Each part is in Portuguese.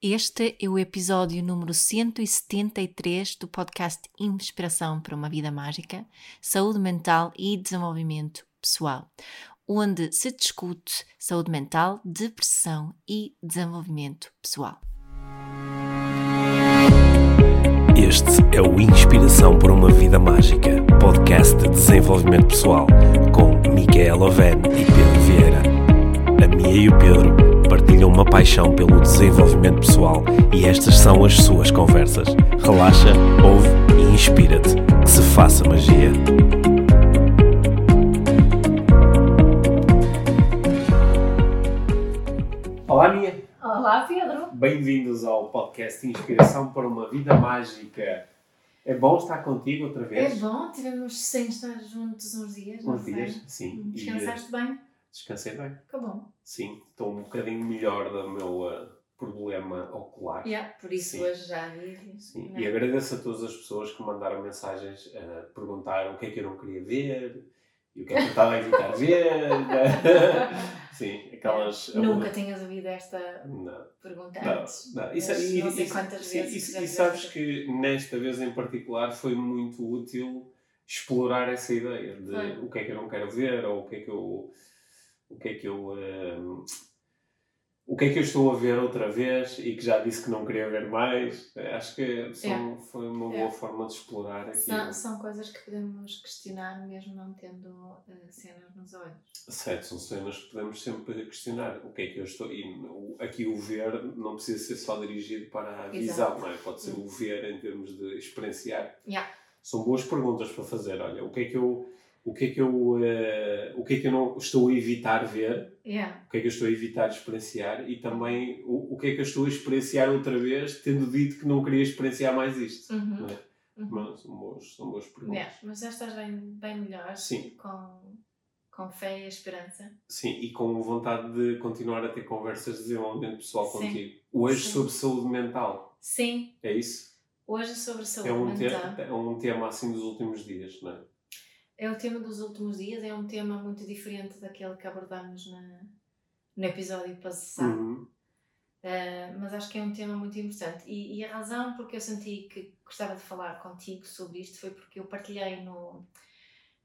Este é o episódio número 173 do podcast Inspiração para uma Vida Mágica, Saúde Mental e Desenvolvimento Pessoal, onde se discute saúde mental, depressão e desenvolvimento pessoal. Este é o Inspiração para uma Vida Mágica, podcast de desenvolvimento pessoal, com Micaela Oven e Pedro Vieira. A Mia e o Pedro partilham uma paixão pelo desenvolvimento pessoal e estas são as suas conversas. Relaxa, ouve e inspira-te. Que se faça magia. Olá, Mia. Olá, Pedro. Bem-vindos ao podcast Inspiração para uma Vida Mágica. É bom estar contigo outra É vez. bom, tivemos sem estar juntos uns dias, Uns dias, sim. E, Descansaste bem? Eh, descansei bem. Que bom. Sim, estou um bocadinho melhor do meu eh, problema ocular. Yeah, por isso Sim. hoje já vi. Sim, né? e agradeço a todas as pessoas que mandaram mensagens a perguntar o que é que eu não queria ver e o que é que eu estava a evitar ver. Sim, aquelas. Nunca tinhas ouvido esta Não. pergunta Não, antes. não. Isso, e, não sei e- quantas sim, vezes e- e sabes que nesta vez em particular foi muito útil explorar essa ideia de Foi. o que é que eu não quero ver ou o que é que eu o que é que eu ehm, o que é que eu estou a ver outra vez e que já disse que não queria ver mais acho que são, foi uma boa É. forma de explorar aqui São, são coisas que podemos questionar mesmo não tendo eh, cenas nos olhos. Certo, são cenas que podemos sempre questionar. O que é que eu estou. E aqui o ver não precisa ser só dirigido para a visão, Exato. não é? Pode ser o ver em termos de experienciar. Yeah. São boas perguntas para fazer. Olha, o que é que eu. O que é que eu, eh, o que é que eu não estou a evitar ver? Yeah. O que é que eu estou a evitar experienciar? E também o, o que é que eu estou a experienciar outra vez, tendo dito que não queria experienciar mais isto? Uhum. É? Uhum. Mas são boas, são boas perguntas. Yeah, Mas já estás bem, bem melhor. Sim. Com, com fé e esperança. Sim, e com vontade de continuar a ter conversas de desenvolvimento pessoal Sim. contigo. Hoje Sim. sobre saúde mental, Sim, é isso? hoje sobre saúde É um, mental. é um tema assim dos últimos dias, não é? É o tema dos últimos dias, é um tema muito diferente daquele que abordamos na, no episódio passado, Uhum. Uh, mas acho que é um tema muito importante. E, e a razão porque eu senti que gostava de falar contigo sobre isto foi porque eu partilhei no,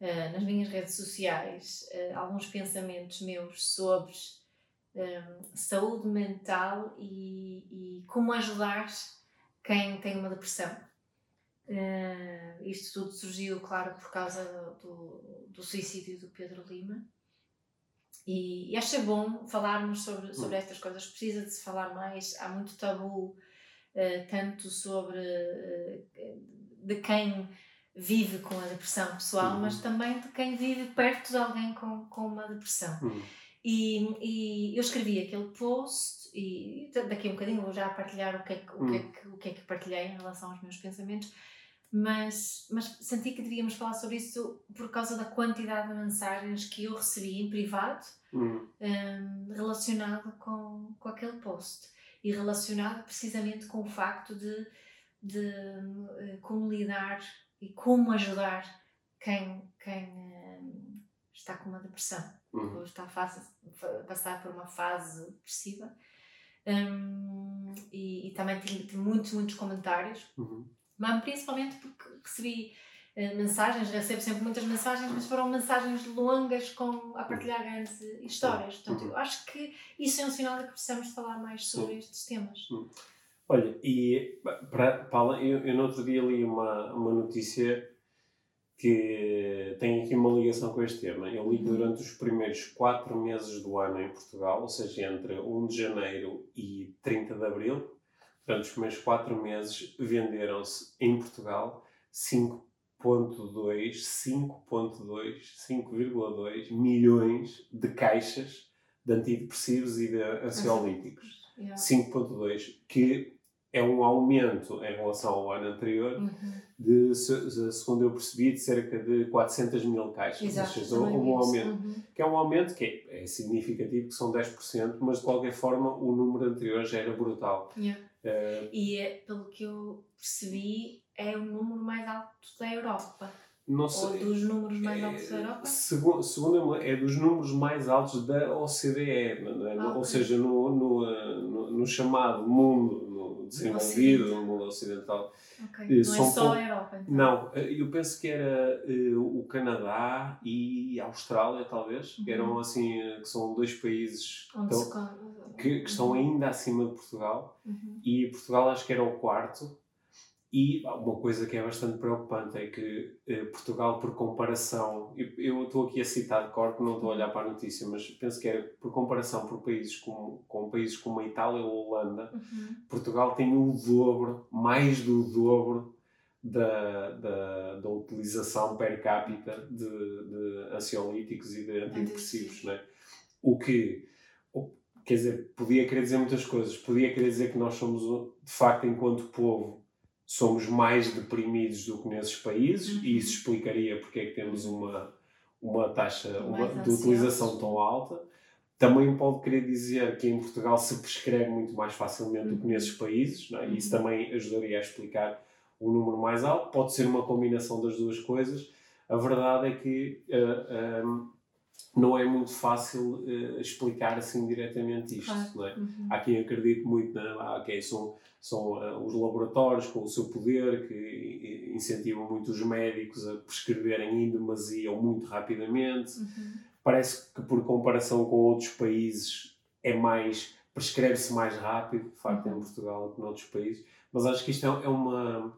uh, nas minhas redes sociais uh, alguns pensamentos meus sobre um, saúde mental e, e como ajudar quem tem uma depressão. Uh, isto tudo surgiu, claro, por causa do, do, suicídio do Pedro Lima. E, e acho bom falarmos sobre, sobre estas coisas. Precisa de se falar mais. Há muito tabu, uh, tanto sobre uh, de quem vive com a depressão pessoal, Uhum. mas também de quem vive perto de alguém com, com uma depressão. Uhum. E, e eu escrevi aquele post e daqui a um bocadinho vou já partilhar o que é que, o que, é que, o que, é que partilhei em relação aos meus pensamentos, mas, mas senti que devíamos falar sobre isso por causa da quantidade de mensagens que eu recebi em privado Uhum. um, relacionado com, com aquele post e relacionado precisamente com o facto de, de uh, como lidar e como ajudar quem, quem um, está com uma depressão Uhum. ou está a, fase, a passar por uma fase depressiva. Um, e, e também tive, tive muitos, muitos comentários, Uhum. mas principalmente porque recebi eh, mensagens, recebo sempre muitas mensagens, mas foram mensagens longas com, a partilhar grandes histórias. Portanto, Uhum. eu acho que isso é um sinal de que precisamos falar mais sobre estes temas. Olha, e para, para, eu, eu no outro dia li uma, uma notícia que tem aqui uma ligação com este tema. Eu li que Uhum. durante os primeiros quatro meses do ano em Portugal, ou seja, entre 1 de janeiro e 30 de abril, durante os primeiros quatro meses venderam-se em Portugal 5.2, 5.2, 5,2 milhões de caixas de antidepressivos e de ansiolíticos. Yeah. 5.2, que é um aumento em relação ao ano anterior Uhum. de, se- se- segundo eu percebi, de cerca de 400 mil caixas. Exato, seja, um isso. aumento. Uhum. Que é um aumento que é, é significativo, que são 10%, mas de qualquer forma o número anterior já era brutal. Yeah. Eh, E é, pelo que eu percebi, é o número mais alto da Europa. Não sei. Ou dos números mais altos da Europa? Segundo, segundo é dos números mais altos da OCDE, é? Ah, ou ok. seja, no, no, eh, no, no chamado mundo desenvolvido, no mundo ocidental. Ok. Eh, Não é são só pouco- a Europa, então. Não, eh, eu penso que era eh, o Canadá e a Austrália, talvez, Uhum. eram assim, que são dois países tão- se que, que estão Uhum. ainda acima de Portugal Uhum. e Portugal acho que era o quarto. E uma coisa que é bastante preocupante é que eh, Portugal, por comparação, eu- eu estou aqui a citar de cor, que não estou a olhar para a notícia, mas penso que era por comparação por países como, com países como a Itália ou a Holanda, Uhum. Portugal tem o dobro, mais do dobro da, da, da utilização per capita de, de ansiolíticos e de antidepressivos, não é? O que, quer dizer, podia querer dizer muitas coisas. Podia querer dizer que nós somos, de facto, enquanto povo, somos mais deprimidos do que nesses países Uhum. e isso explicaria porque é que temos uma, uma taxa uma, de utilização tão alta. Também pode querer dizer que em Portugal se prescreve muito mais facilmente do que Uhum. nesses países, não é? isso Uhum. também ajudaria a explicar o número mais alto. Pode ser uma combinação das duas coisas. A verdade é que ehm, não é muito fácil eh, explicar assim diretamente isto. Claro. Não é? Uhum. Há quem acredite muito na ah, ok, são, são ah, os laboratórios com o seu poder que incentivam muito os médicos a prescreverem em demasia ou muito rapidamente. Uhum. Parece que por comparação com outros países é mais prescreve-se mais rápido, de facto, em Uhum. Portugal do que noutros países. Mas acho que isto é, é uma,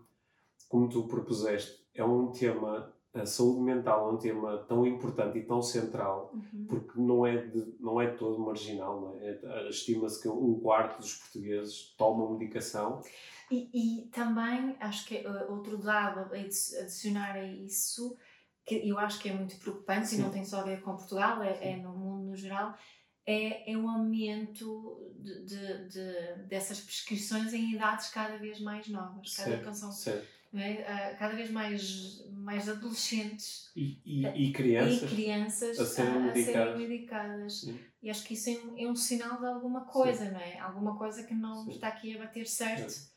como tu propuseste, é um tema, a saúde mental é um tema tão importante e tão central Uhum. porque não é, de, não é todo marginal. É? É- Estima-se que um quarto dos portugueses tomam medicação. E, e também acho que uh, outro dado a adi- adicionar a isso, que eu acho que é muito preocupante e Sim. não tem só a ver com Portugal, é, é no mundo no geral, é, é o aumento de, de- de- dessas prescrições em idades cada vez mais novas, cada, Certo, canção, certo. É? Ah, cada vez mais, mais adolescentes E, e, e crianças. e crianças a serem a, a medicadas. serem medicadas. Sim. E acho que isso é um, é um sinal de alguma coisa, não é? Alguma coisa que não Sim. está aqui a bater certo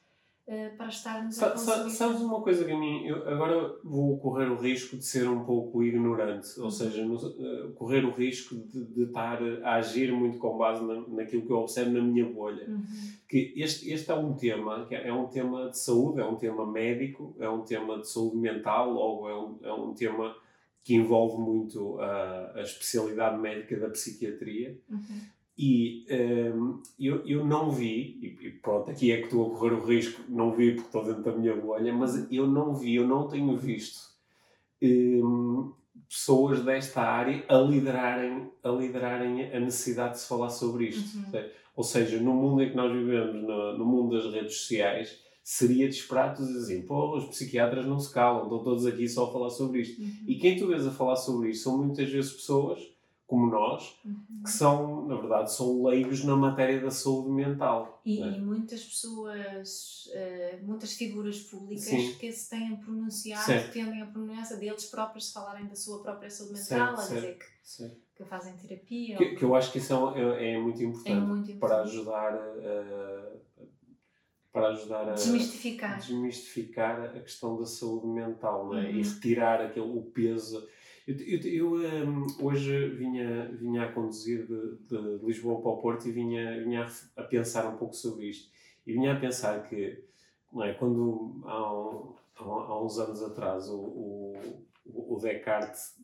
eh, para estarmos Sa- a sabes uma coisa que a mim, eu agora vou correr o risco de ser um pouco ignorante, ou Uhum. seja, no- eh, correr o risco de, de estar a agir muito com base na, naquilo que eu observo na minha bolha. Uhum. que este, este é um tema que é um tema de saúde, é um tema médico, é um tema de saúde mental, logo é um, é um tema que envolve muito a, a especialidade médica da psiquiatria. Uhum. E hum, eu, eu não vi, e, pronto, aqui é que estou a correr o risco, não vi porque estou dentro da minha bolha, mas eu não vi, eu não tenho visto hum, pessoas desta área a liderarem, a liderarem a necessidade de se falar sobre isto. Uhum. Ou seja, no mundo em que nós vivemos, no, no mundo das redes sociais, seria de esperar tu dizer assim, porra, os psiquiatras não se calam, estão todos aqui só a falar sobre isto. Uhum. E quem tu vês a falar sobre isto são muitas vezes pessoas, como nós, Uhum. que são, na verdade, são leigos na matéria da saúde mental. E, né? e muitas pessoas, eh, muitas figuras públicas Sim. que se têm pronunciado, Certo. tendem a pronunciar deles próprios falarem da sua própria saúde mental, Certo, a certo. dizer que, Sim. que fazem terapia. Que, ou- que eu acho que isso é, é- é muito importante, É muito para importante. ajudar a, para ajudar a Desmistificar. desmistificar a questão da saúde mental é? e Uhum. retirar aquele, o peso. Eu, eu, eu, hum, hoje vinha, vinha a conduzir de, de Lisboa para o Porto e vinha, vinha a, pensar um pouco sobre isto. E vinha a pensar que, não é, quando há, um- há, uns anos atrás o, o, o Descartes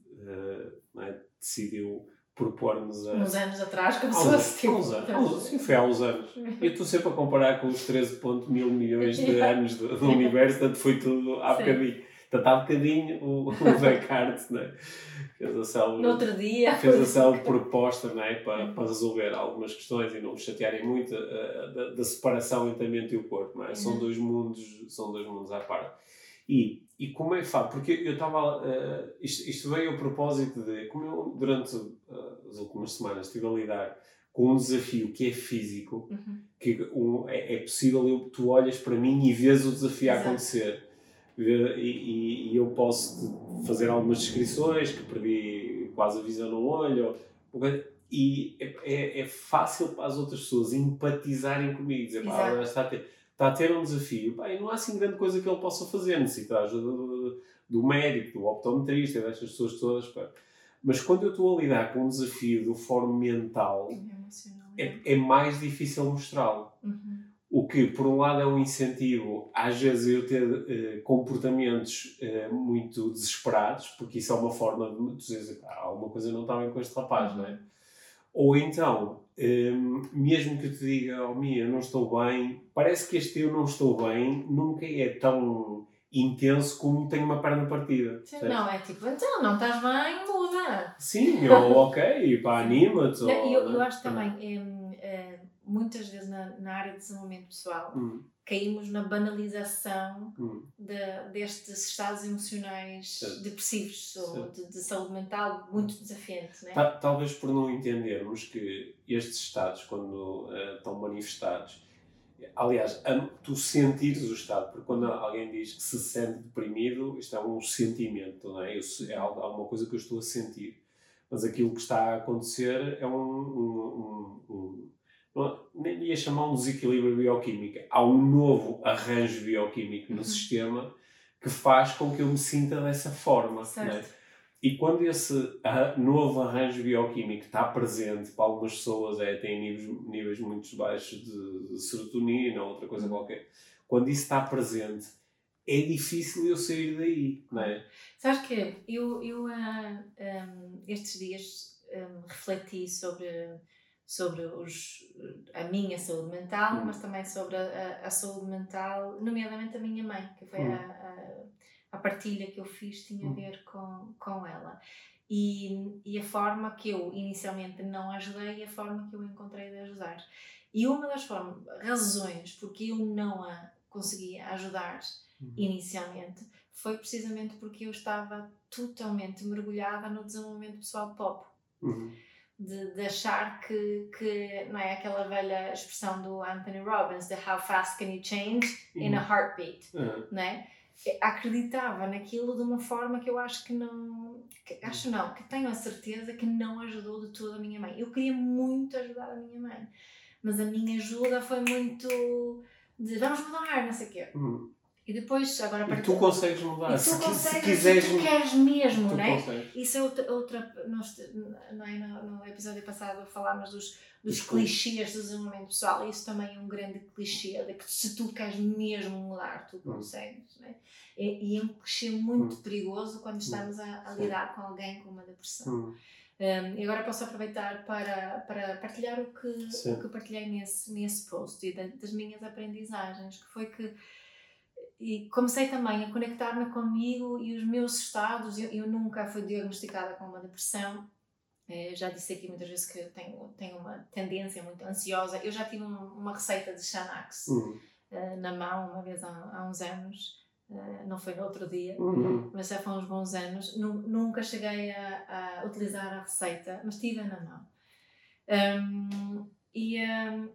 não é, decidiu propor-nos a. Uns anos atrás começou a uns, se há uns anos, há uns- sim, foi há uns anos. Eu estou sempre a comparar com os 13 ponto mil milhões de anos do, do universo, portanto foi tudo há Sim. bocadinho. Portanto, há bocadinho o, o Descartes né? fez a célebre, No outro dia. fez a célebre proposta não é? para, para resolver algumas questões e não chatearem muito eh, da, da separação entre a mente e o corpo. Não é? São, Uhum. dois mundos, são dois mundos à parte. E, e como é fácil, porque eu estava. eh, isto, isto veio a propósito de. Como eu, durante eh, as últimas semanas, estive a lidar com um desafio que é físico, Uhum. que um, é, é possível, eu, tu olhas para mim e vês o desafio a Exato. acontecer. E, e- eu posso fazer algumas descrições que perdi quase a visão no olho. E é, é, é fácil para as outras pessoas empatizarem comigo, dizer, pá, está a, ter, está a ter um desafio, pá, e não há assim grande coisa que ele possa fazer, necessita da ajuda de, do médico, do optometrista, destas pessoas todas. Pá. Mas quando eu estou a lidar com um desafio do fórum mental, é, é mais difícil mostrá-lo. Uhum. O que, por um lado, é um incentivo, às vezes, eu ter eh, comportamentos eh, muito desesperados, porque isso é uma forma de dizer ah, alguma coisa não está bem com este rapaz, não é? Ou então, eh, mesmo que eu te diga, oh Mia, não estou bem, parece que este eu não estou bem nunca é tão intenso como tenho uma perna partida. Sim, não, é tipo, então, não estás bem, muda. Sim, ou ok, pá, anima-te. Ou- eu, eu acho também, muitas vezes na, na área de desenvolvimento pessoal, Hum, caímos na banalização hum, de- destes estados emocionais Certo. depressivos ou de, de saúde mental muito desafiante, né? Ta- Talvez por não entendermos que estes estados, quando eh, estão manifestados, aliás, tu sentires o estado, porque quando alguém diz que se sente deprimido, isto é um sentimento, não é? Eu é alguma coisa que eu estou a sentir. Mas aquilo que está a acontecer é um. um, um- um- nem ia chamar um desequilíbrio bioquímico. Há um novo arranjo bioquímico no Uhum. sistema que faz com que eu me sinta dessa forma. é? Certo. E quando esse arra- novo arranjo bioquímico está presente, para algumas pessoas é, tem níveis, níveis muito baixos de, serotonina ou outra coisa qualquer, quando isso está presente, é difícil eu sair daí, não é? Sabes que eu, eu ah, um, estes dias um, refleti sobre, sobre os, a minha saúde mental, Hum. mas também sobre a, a- a saúde mental, nomeadamente a minha mãe, que foi Hum. a, a, partilha que eu fiz tinha a Hum. ver com, com ela. E, e a forma que eu inicialmente não ajudei e a forma que eu encontrei de ajudar. E uma das formas, razões porque eu não a conseguia ajudar inicialmente foi precisamente porque eu estava totalmente mergulhada no desenvolvimento pessoal pop. Uhum. De, de achar que, que, não é aquela velha expressão do Anthony Robbins, de how fast can you change in a heartbeat, Ah, não é? Acreditava naquilo de uma forma que eu acho que não, que, acho não, que tenho a certeza que não ajudou de todo a minha mãe. Eu queria muito ajudar a minha mãe, mas a minha ajuda foi muito de vamos mudar, não sei o quê. uhum. E depois, agora a E tu consegues mudar, E tu se, qui- se consegues, quiseres. se tu queres mesmo, tu não é? consegues. Isso é outra. outra nós, não é? no, no episódio passado falámos dos, dos clichês do desenvolvimento pessoal. Isso também é um grande clichê, de que se tu queres mesmo mudar, tu Hum. consegues. Não é? E, é um clichê muito Hum. perigoso quando estamos a, a lidar com alguém com uma depressão. Uhum. Um, e agora posso aproveitar para, para partilhar o que, Sim. o que partilhei nesse, nesse post e da- das minhas aprendizagens, que foi que e comecei também a conectar-me comigo e os meus estados. Eu, eu nunca fui diagnosticada com uma depressão. Eh, já disse aqui muitas vezes que tenho, tenho uma tendência muito ansiosa. Eu já tive um- uma receita de Xanax Uhum. eh, na mão uma vez há, há uns anos. Eh, não foi no outro dia Uhum. mas já foi uns bons anos. Nu- Nunca cheguei a, a utilizar a receita, mas tive na mão. Um, e um,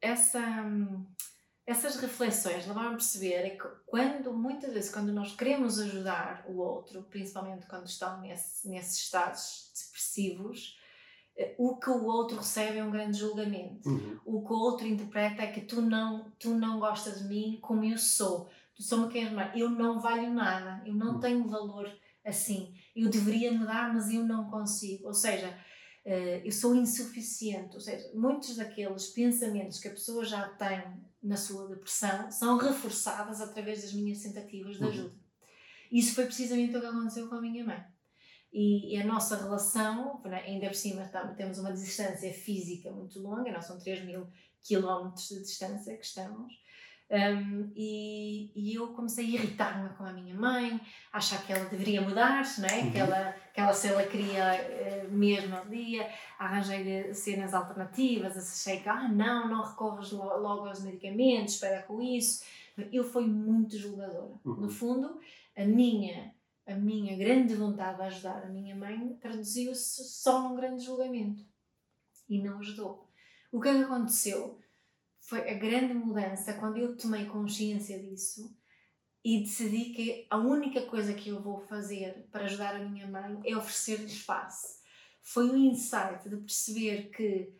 essa, um, essas reflexões levaram a perceber é que quando, muitas vezes, quando nós queremos ajudar o outro, principalmente quando estão nesse, nesses estados depressivos, eh, o que o outro recebe é um grande julgamento Uhum. o que o outro interpreta é que tu não, tu não gostas de mim como eu sou. Tu só me queres mais. Eu não valho nada. Eu não Hum. tenho valor assim. Eu deveria mudar, mas eu não consigo. Ou seja, eu sou insuficiente. Ou seja, muitos daqueles pensamentos que a pessoa já tem na sua depressão são reforçadas através das minhas tentativas de Uhum. ajuda. Isso foi precisamente o que aconteceu com a minha mãe. E, e a nossa relação, né, ainda por cima tam- temos uma distância física muito longa, nós são 3 mil quilómetros de distância que estamos, um, e, e eu comecei a irritar-me com a minha mãe, a achar que ela deveria mudar, não é? Uhum. que, ela, que ela se ela queria eh, mesmo ali, arranjei cenas alternativas, achei que, ah não, não recorres lo- logo aos medicamentos, espera com isso. Eu fui muito julgadora. Uhum. No fundo, a minha a minha grande vontade de ajudar a minha mãe traduziu-se só num grande julgamento e não ajudou. O que é que aconteceu foi a grande mudança quando eu tomei consciência disso e decidi que a única coisa que eu vou fazer para ajudar a minha mãe é oferecer-lhe espaço. Foi um insight de perceber que,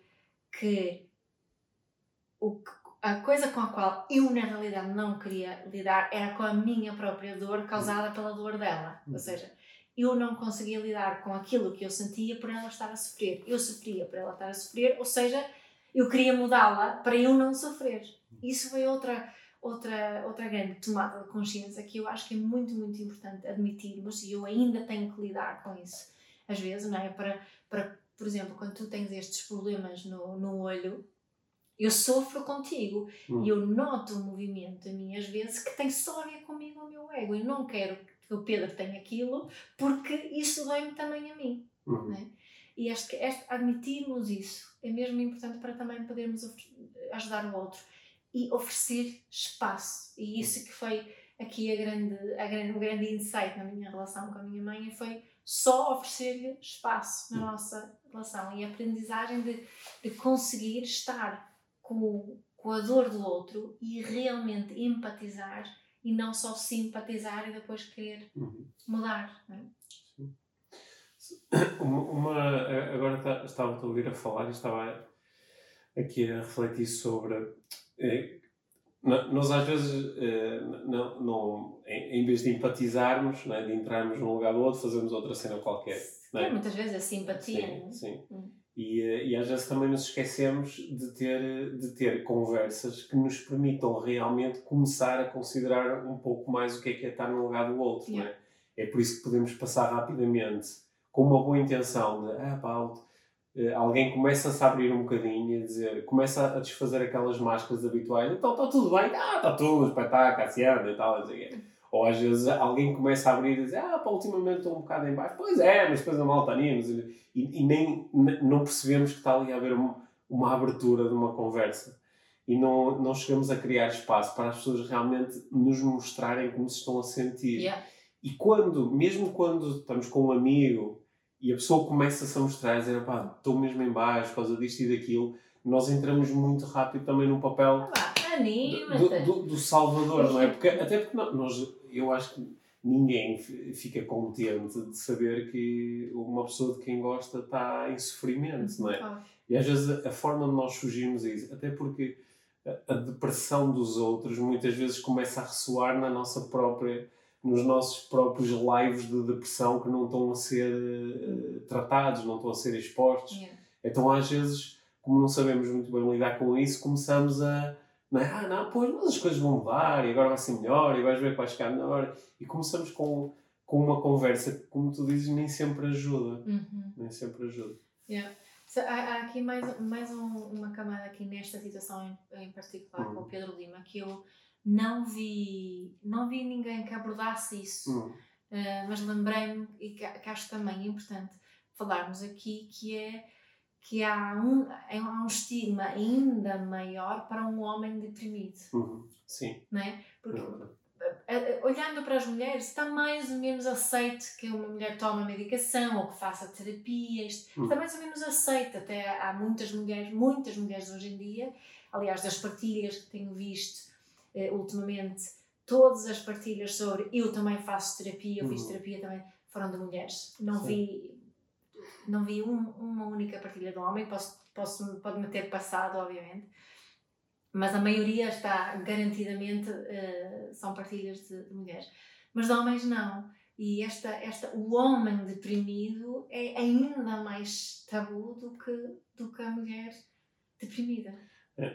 que o, que a coisa com a qual eu na realidade não queria lidar era com a minha própria dor causada pela dor dela. Ou seja, eu não conseguia lidar com aquilo que eu sentia por ela estar a sofrer. Eu sofria por ela estar a sofrer, ou seja, eu queria mudá-la para eu não sofrer. Isso foi outra outra outra grande tomada de consciência que eu acho que é muito muito importante admitirmos e eu ainda tenho que lidar com isso às vezes, não é? Para para por exemplo, quando tu tens estes problemas no, no olho, eu sofro contigo Hum. e eu noto um movimento a mim às vezes que tem só a ver comigo o meu ego. Eu não quero que o Pedro tenha aquilo porque isso dói-me também a mim. Uhum. né? E que este, admitirmos isso é mesmo importante para também podermos ajudar o outro e oferecer espaço. E isso que foi aqui a grande, a grande, o grande insight na minha relação com a minha mãe foi só oferecer-lhe espaço na nossa relação e a aprendizagem de, de conseguir estar com, com a dor do outro e realmente empatizar e não só simpatizar e depois querer Uhum. mudar. não é? Uma, uma- agora tá- estava a ouvir a falar e estava aqui a refletir sobre. eh, nós às vezes, eh, não, não, em, em vez de empatizarmos, não é, de entrarmos num lugar do outro, fazemos outra cena qualquer. É, é? muitas vezes a simpatia. Sim, é? sim. Hum. E, eh, e às vezes também nos esquecemos de ter, de ter conversas que nos permitam realmente começar a considerar um pouco mais o que é que é estar no lugar do outro. é? É por isso que podemos passar rapidamente com uma boa intenção de ah, pá, eh, alguém começa-se a abrir um bocadinho e a dizer, começa a desfazer aquelas máscaras habituais, então está tudo bem, ah, está tudo, espetáculo, se anda e tal, quê. Ou às vezes alguém começa a abrir e dizer, ah, pá, ultimamente estou um bocado em baixo. Pois é, mas depois a malta anima e, e nem não percebemos que está ali a haver uma, uma abertura de uma conversa. E não, não chegamos a criar espaço para as pessoas realmente nos mostrarem como se estão a sentir. Yeah. E quando, mesmo quando estamos com um amigo e a pessoa começa-se a mostrar, a dizer, pá, estou mesmo em baixo por causa disto e daquilo, nós entramos muito rápido também num papel Ah, do, do, do Salvador, não é? Porque, até porque nó- nós, eu acho que ninguém fi- fica contente de saber que uma pessoa de quem gosta está em sofrimento, não é? Ah, E às vezes a, forma de nós fugirmos a isso, até porque a depressão dos outros muitas vezes começa a ressoar na nossa própria, nos nossos próprios lives de depressão que não estão a ser eh, tratados, não estão a ser expostos. yeah. Então, às vezes, como não sabemos muito bem lidar com isso, começamos a. Não é? Ah, não, pois, mas as coisas vão mudar e agora vai ser melhor e vais ver que vai ficar melhor. E começamos com, com uma conversa que, como tu dizes, nem sempre ajuda. Uhum. Nem sempre ajuda. Yeah. So, há, há aqui mais, mais um- uma camada aqui nesta situação em, em particular Uhum. com o Pedro Lima que eu não vi não vi ninguém que abordasse isso Hum, Uh, mas lembrei-me e que, que acho também importante falarmos aqui que é que há um, há um estigma ainda maior para um homem deprimido, uhum, Sim. não é? Porque Uhum. eh, olhando para as mulheres, está mais ou menos aceito que uma mulher tome medicação ou que faça terapia. Isto Hum. está mais ou menos aceito. Até há muitas mulheres, muitas mulheres hoje em dia, aliás, das partilhas que tenho visto eh, ultimamente, todas as partilhas sobre eu também faço terapia, eu fiz Hum. terapia também, foram de mulheres. Não Sim. vi, não vi um- uma única partilha de um homem, posso, posso, pode-me ter passado, obviamente mas a maioria está garantidamente eh, são partilhas de, de mulheres mas de homens não e esta esta o homem deprimido é ainda mais tabu do que do que a mulher deprimida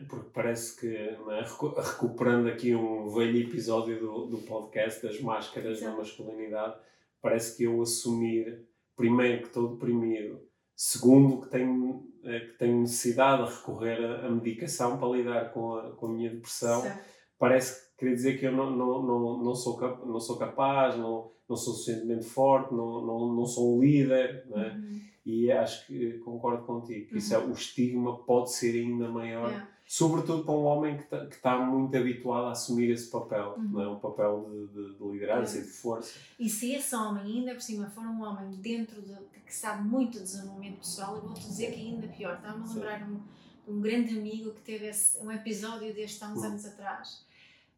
Porque parece que, é? Recu- recuperando aqui um velho episódio do, do podcast das máscaras da Exato. masculinidade, parece que eu assumir, primeiro, que estou deprimido, segundo, que tenho, eh, que tenho necessidade de recorrer à medicação para lidar com a, com a minha depressão, Certo. parece que quer dizer que eu não, não, não, não, sou, cap- não sou capaz, não, não sou suficientemente forte, não, não, não sou um líder, não é? Uhum. E acho que concordo contigo. que Isso é, o estigma pode ser ainda maior, Yeah. sobretudo para um homem que está tá muito habituado a assumir esse papel, Uhum. não é? um papel de, de, de liderança e de força. E se esse homem, ainda por cima, for um homem dentro de, que sabe muito de desenvolvimento pessoal, eu vou-te dizer que é ainda pior. Estava-me a lembrar um, um grande amigo que teve esse- um episódio deste há uns Hum. anos atrás.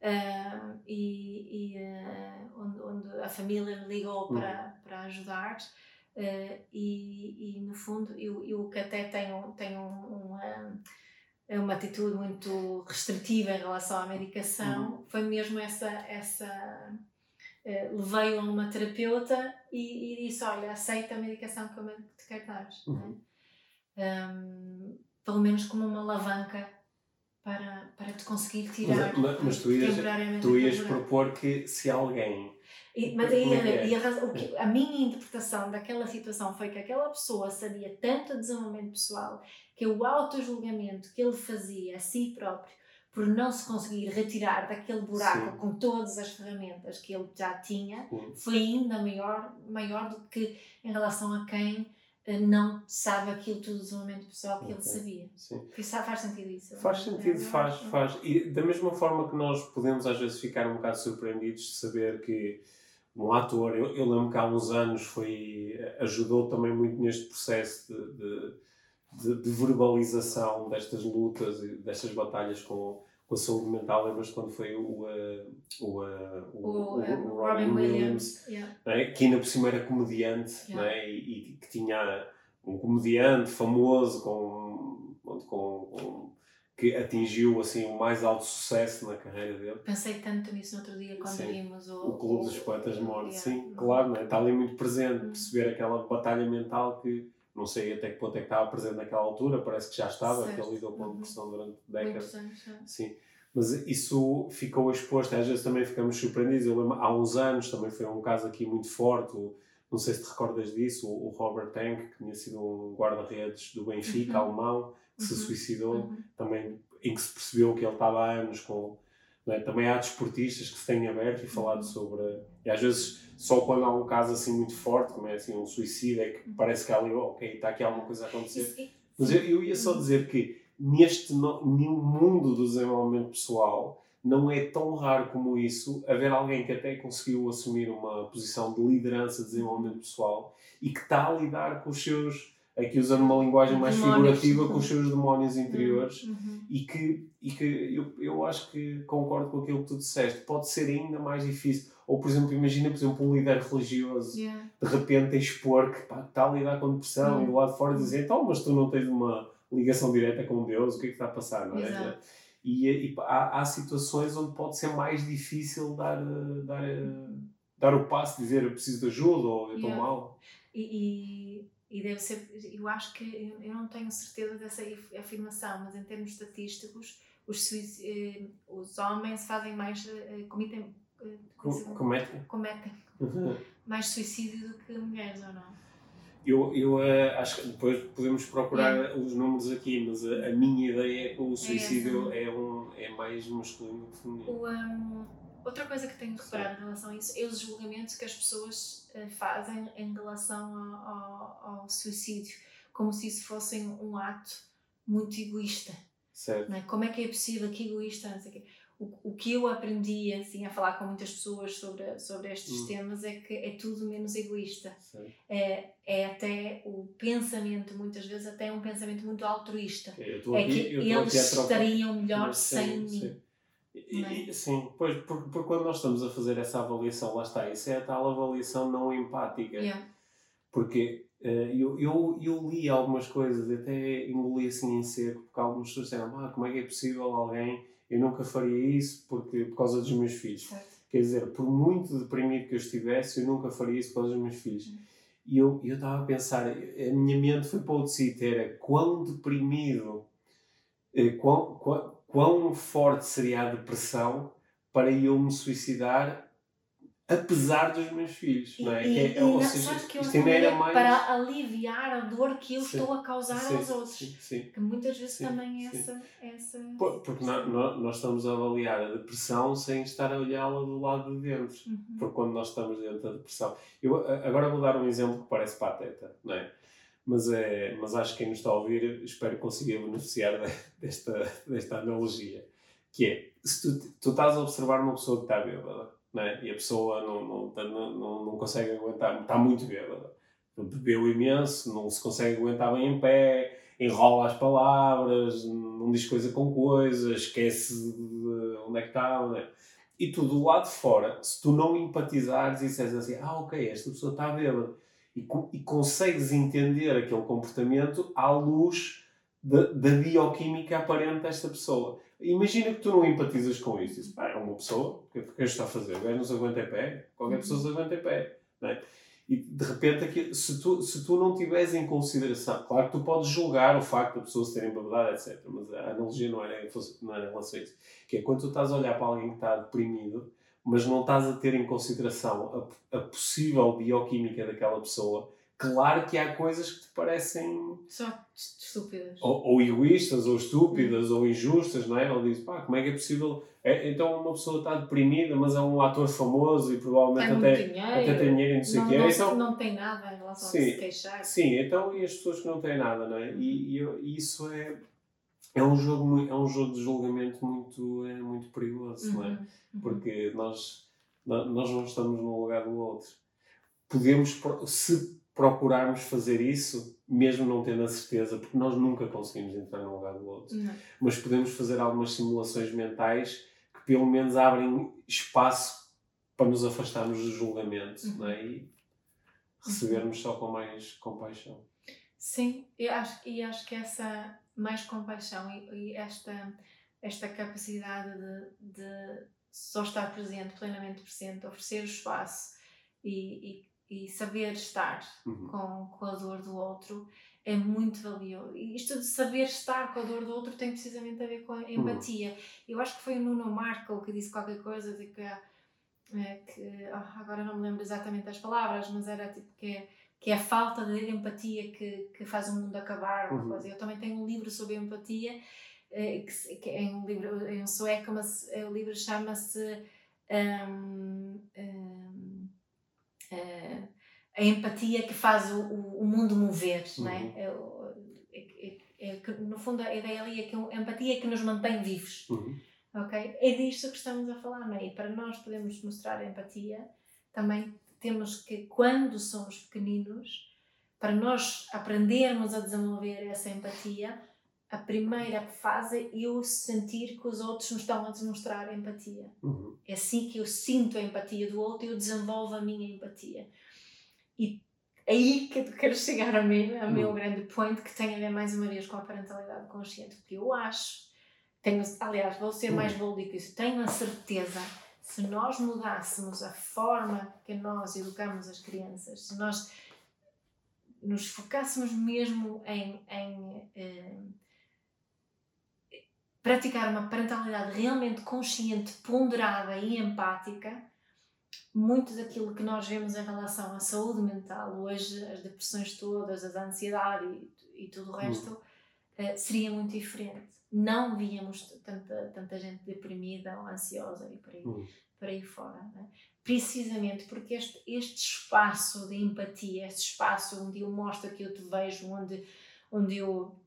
Ah, e e, ah, onde, onde a família me ligou Hum. para, para ajudar. Ah, e, e no fundo, eu, eu que até tenho, tenho um, um, ah, uma atitude muito restritiva em relação à medicação, uhum. foi mesmo essa. essa uh, Levei-o a uma terapeuta e, e, disse: Olha, aceita a medicação que eu te quero dar. É? Uhum. Um, pelo menos como uma alavanca para, para te conseguir tirar. Mas, mas tu ias, tu ias propor que se alguém. E, mas aí, é? a, a, o que, a minha interpretação daquela situação foi que aquela pessoa sabia tanto de desenvolvimento pessoal que o auto-julgamento que ele fazia a si próprio por não se conseguir retirar daquele buraco Sim. com todas as ferramentas que ele já tinha Sim. foi ainda maior, maior do que em relação a quem não sabe aquilo tudo do desenvolvimento pessoal que okay. ele sabia. Sim. Faz sentido isso? Faz sentido, faz, faz. E da mesma forma que nós podemos às vezes ficar um bocado surpreendidos de saber que um ator, eu, eu lembro que há uns anos foi, ajudou também muito neste processo de, de, de, de verbalização destas lutas e destas batalhas com, com a saúde mental. Lembras quando foi o, uh, o, uh, o, o, o, Robin Williams, Williams yeah. é? que ainda por cima era comediante yeah. é? e, e, que tinha um comediante famoso com, com, com, que atingiu assim o mais alto sucesso na carreira dele. Pensei tanto nisso no outro dia quando sim. vimos o, o Clube dos Poetas Mortos. Sim, claro, é? está ali muito presente, uhum. perceber aquela batalha mental que não sei até que ponto é que estava presente naquela altura, parece que já estava, certo. que ele lidou com a depressão uhum. durante décadas. Anos, Sim. Mas isso ficou exposto, às vezes também ficamos surpreendidos. Eu lembro, há uns anos também foi um caso aqui muito forte, não sei se te recordas disso, o Robert Tank, que tinha sido um guarda-redes do Benfica, uhum. alemão, que uhum. se suicidou, uhum. também em que se percebeu que ele estava há anos com. É? Também há desportistas que se têm aberto e falado uhum. sobre. E às vezes só quando há um caso assim muito forte, como é assim um suicídio, é que parece que há ali, ok, está aqui alguma coisa a acontecer. Mas eu, eu ia só dizer que neste no, mundo do desenvolvimento pessoal não é tão raro como isso haver alguém que até conseguiu assumir uma posição de liderança de desenvolvimento pessoal e que está a lidar com os seus aqui usando uma linguagem mais demónios. figurativa com os seus demónios uhum. interiores uhum. e que, e que eu, eu acho que concordo com aquilo que tu disseste, pode ser ainda mais difícil ou, por exemplo, imagina, por exemplo, um líder religioso yeah. de repente expor que pá, está a lidar com depressão uhum. e do lado de fora dizer então, mas tu não tens uma ligação direta com Deus, o que é que está a passar, não é? Exato. E, e há, há, situações onde pode ser mais difícil dar, dar, dar o passo, dizer eu preciso de ajuda ou eu estou yeah. mal. E, e, e, deve ser, eu acho que, eu não tenho certeza dessa afirmação, mas em termos estatísticos, os, eh, os homens fazem mais, eh, cometem cometem, cometem uhum. mais suicídio do que mulheres, ou não? Eu, eu uh, acho que depois podemos procurar é. os números aqui, mas a, a, minha ideia é que o é suicídio é, é um, é mais masculino do que feminino. O, um, outra coisa que tenho reparado em relação a isso é os julgamentos que as pessoas uh, fazem em relação ao, ao, ao, suicídio, como se isso fosse um ato muito egoísta. Certo. É? Como é que é possível que egoísta? Não sei o quê o, o que eu aprendi assim a falar com muitas pessoas sobre, sobre estes hum. temas é que é tudo menos egoísta. É, é até o pensamento, muitas vezes, até um pensamento muito altruísta. É aqui, que eles estariam melhor sem mim. E, é? Sim, pois, porque, porque quando nós estamos a fazer essa avaliação, lá está, isso é a tal avaliação não empática. Yeah. Porque uh, eu, eu, eu li algumas coisas, até engoli assim em seco, porque algumas pessoas disseram, ah, como é que é possível alguém eu nunca faria isso porque, por causa dos meus filhos. Certo. Quer dizer, por muito deprimido que eu estivesse, eu nunca faria isso por causa dos meus filhos. Uhum. E eu estava a pensar, a minha mente foi para outro sítio, era quão deprimido, eh, quão, quão, quão forte seria a depressão para eu me suicidar apesar dos meus filhos, não é? E, é, ou seja, que isto ainda era mais... para aliviar a dor que eu sim, estou a causar sim, aos outros. Sim, sim. Que muitas vezes também é essa, essa... Porque nós, nós estamos a avaliar a depressão sem estar a olhá-la do lado de dentro. Uhum. Porque quando nós estamos dentro da depressão... Eu agora vou dar um exemplo que parece pateta, não é? Mas, é, mas acho que quem nos está a ouvir, espero conseguir beneficiar desta, desta analogia. Que é, se tu, tu estás a observar uma pessoa que está bêbada, né? e a pessoa não, não, não, não consegue aguentar, está muito bêbada. Bebeu imenso, não se consegue aguentar bem em pé, enrola as palavras, não diz coisa com coisa, esquece de onde é que está. Né? E tu do lado de fora, se tu não empatizares e disseres assim, ah, ok, esta pessoa está bêbada, e, e consegues entender aquele comportamento à luz da, bioquímica aparente desta pessoa. Imagina que tu não empatizas com isso. Pá, é uma pessoa, o que é que está a fazer? Não se aguenta em pé, qualquer pessoa se aguenta em pé. Não é? E de repente, se, tu, se tu não tiveres em consideração, claro que tu podes julgar o facto da pessoa se ter embebedado, etc. Mas a analogia não era, não era em relação a isso. Que é quando tu estás a olhar para alguém que está deprimido, mas não estás a ter em consideração a, a possível bioquímica daquela pessoa, claro que há coisas que te parecem. Só estúpidas. Ou, ou egoístas, ou estúpidas, ou injustas, não é? Ele diz, pá, como é que é possível é, então uma pessoa está deprimida, mas é um ator famoso e provavelmente até, dinheiro, até tem dinheiro e não sei o quê. Não, então, não tem nada em relação sim, a se queixar. Sim, então e as pessoas que não têm nada, não é? E, e isso é, é, um jogo, é um jogo de julgamento muito, é, muito perigoso, uhum, não é? Uhum. Porque nós, nós não estamos no lugar do outro. Podemos, se procurarmos fazer isso, mesmo não tendo a certeza, porque nós nunca conseguimos entrar no lugar do outro. Não. Mas podemos fazer algumas simulações mentais pelo menos abrem espaço para nos afastarmos do julgamento uhum. não é? e recebermos só com mais compaixão. Sim, eu acho, e acho que essa mais compaixão e, e esta, esta capacidade de, de, só estar presente, plenamente presente, oferecer o espaço e, e, e saber estar uhum. com, com a dor do outro é muito valioso. E isto de saber estar com a dor do outro tem precisamente a ver com a uhum. empatia. Uhum. Eu acho que foi o Nuno Marco que disse qualquer coisa de que, é, que oh, agora não me lembro exatamente das palavras, mas era tipo que é, que é a falta de empatia que, que faz o mundo acabar. Uhum. Coisa. Eu também tenho um livro sobre empatia, é, que, que é um livro em sueco, mas o livro chama-se. Um, um, uh, a empatia que faz o, o, mundo mover, uhum. é? Uhum. É, é, é, é, no fundo, a ideia ali é que a empatia é que nos mantém vivos. Uhum. Ok? É disto que estamos a falar, não é? E para nós podermos mostrar empatia, também temos que, quando somos pequeninos, para nós aprendermos a desenvolver essa empatia, a primeira fase é eu sentir que os outros me estão a demonstrar empatia. Uhum. É assim que eu sinto a empatia do outro e eu desenvolvo a minha empatia. E aí que eu quero chegar a mim, a meu hum. grande point, que tem a ver mais uma vez com a parentalidade consciente, porque eu acho, tenho, aliás, vou ser mais bold que isso, tenho a certeza, se nós mudássemos a forma que nós educamos as crianças, se nós nos focássemos mesmo em, em eh, praticar uma parentalidade realmente consciente, ponderada e empática, muito daquilo que nós vemos em relação à saúde mental, hoje as depressões todas, a ansiedade e, e tudo o resto, uh, seria muito diferente. Não víamos tanta, tanta gente deprimida ou ansiosa e por aí, uhum. por aí fora. Né? Precisamente porque este, este espaço de empatia, este espaço onde eu mostro que eu te vejo, onde, onde eu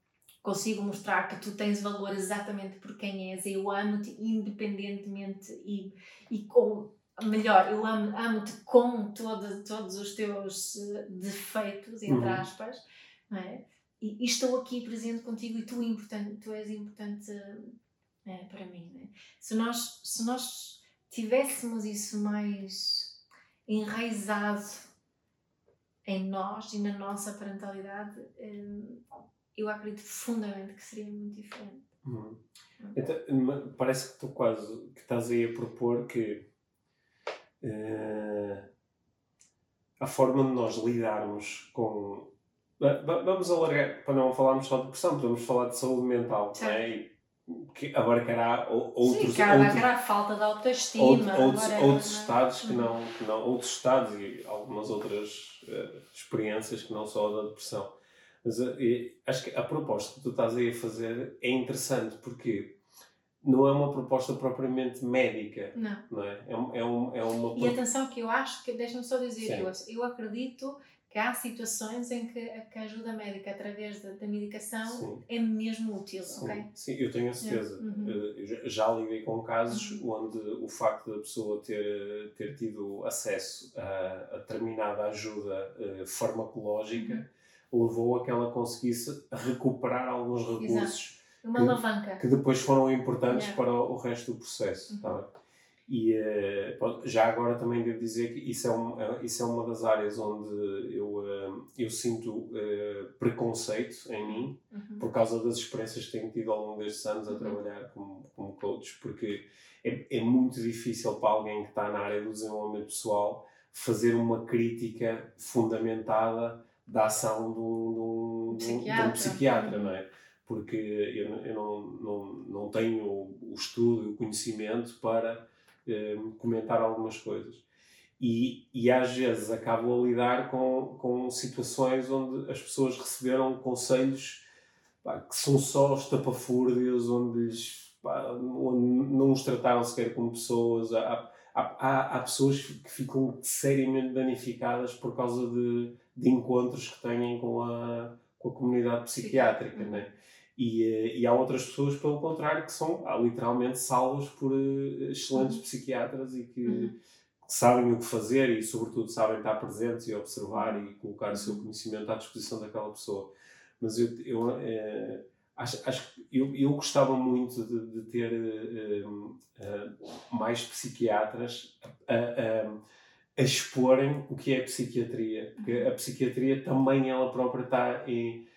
consigo mostrar que tu tens valor exatamente por quem és, eu amo-te independentemente e, e com melhor, eu amo-te amo com todo, todos os teus eh, defeitos, entre uhum. aspas, não é? E, e, estou aqui presente contigo e tu, importante, tu és importante é, para mim. É? Se, nós, se nós tivéssemos isso mais enraizado em nós e na nossa parentalidade, eh, eu acredito profundamente que seria muito diferente. Uhum. Então, parece que tu quase que estás aí a propor que uh, a forma de nós lidarmos com. Vamos alargar, para não falarmos só de depressão, podemos falar de saúde mental, não é? que abarcará outros, Sim, abarcará outros, falta de autoestima, outros, outros, outros estados que não, que não, outros estados e algumas outras uh, experiências que não só a da depressão. Mas uh, acho que a proposta que tu estás aí a fazer é interessante porque não é uma proposta propriamente médica. Não. não é? É, é, um, é uma. E atenção, que eu acho que, deixa-me só dizer, eu, eu acredito que há situações em que, que a ajuda médica através da, da medicação Sim. é mesmo útil, Sim. ok? Sim, eu tenho a certeza. Uhum. Eh, já lidei com casos uhum. onde o facto da pessoa ter, ter tido acesso a, a determinada ajuda uh, farmacológica uhum. levou a que ela conseguisse recuperar alguns recursos. Exato uma que, alavanca. Que depois foram importantes yeah. para o resto do processo. Uhum. Tá E uh, já agora também devo dizer que isso é, um, é, isso é uma das áreas onde eu, uh, eu sinto uh, preconceito em mim, uhum. por causa das experiências que tenho tido ao longo destes anos a uhum. trabalhar como, como coach, porque é, é muito difícil para alguém que está na área do desenvolvimento pessoal fazer uma crítica fundamentada da ação de um, de um, psiquiatra. De um psiquiatra, não é? Porque eu, eu não, não, não tenho o estudo e o conhecimento para eh, comentar algumas coisas. E, e às vezes acabo a lidar com, com situações onde as pessoas receberam conselhos pá, que são só estapafúrdios, onde, lhes, pá, onde não os trataram sequer como pessoas. Há, há, há, pessoas que ficam seriamente danificadas por causa de, de encontros que têm com a, com a comunidade psiquiátrica, né? E, eh, e há outras pessoas, pelo contrário, que são literalmente salvas por uh, excelentes uhum. psiquiatras e que, uhum. que, sabem o que fazer e, sobretudo, sabem estar presentes e observar e colocar o seu uhum. conhecimento à disposição daquela pessoa. Mas eu, eu é, acho, acho que eu, eu gostava muito de, de ter uh, uh, mais psiquiatras a, a, a, exporem o que é psiquiatria. Porque a psiquiatria também ela própria está em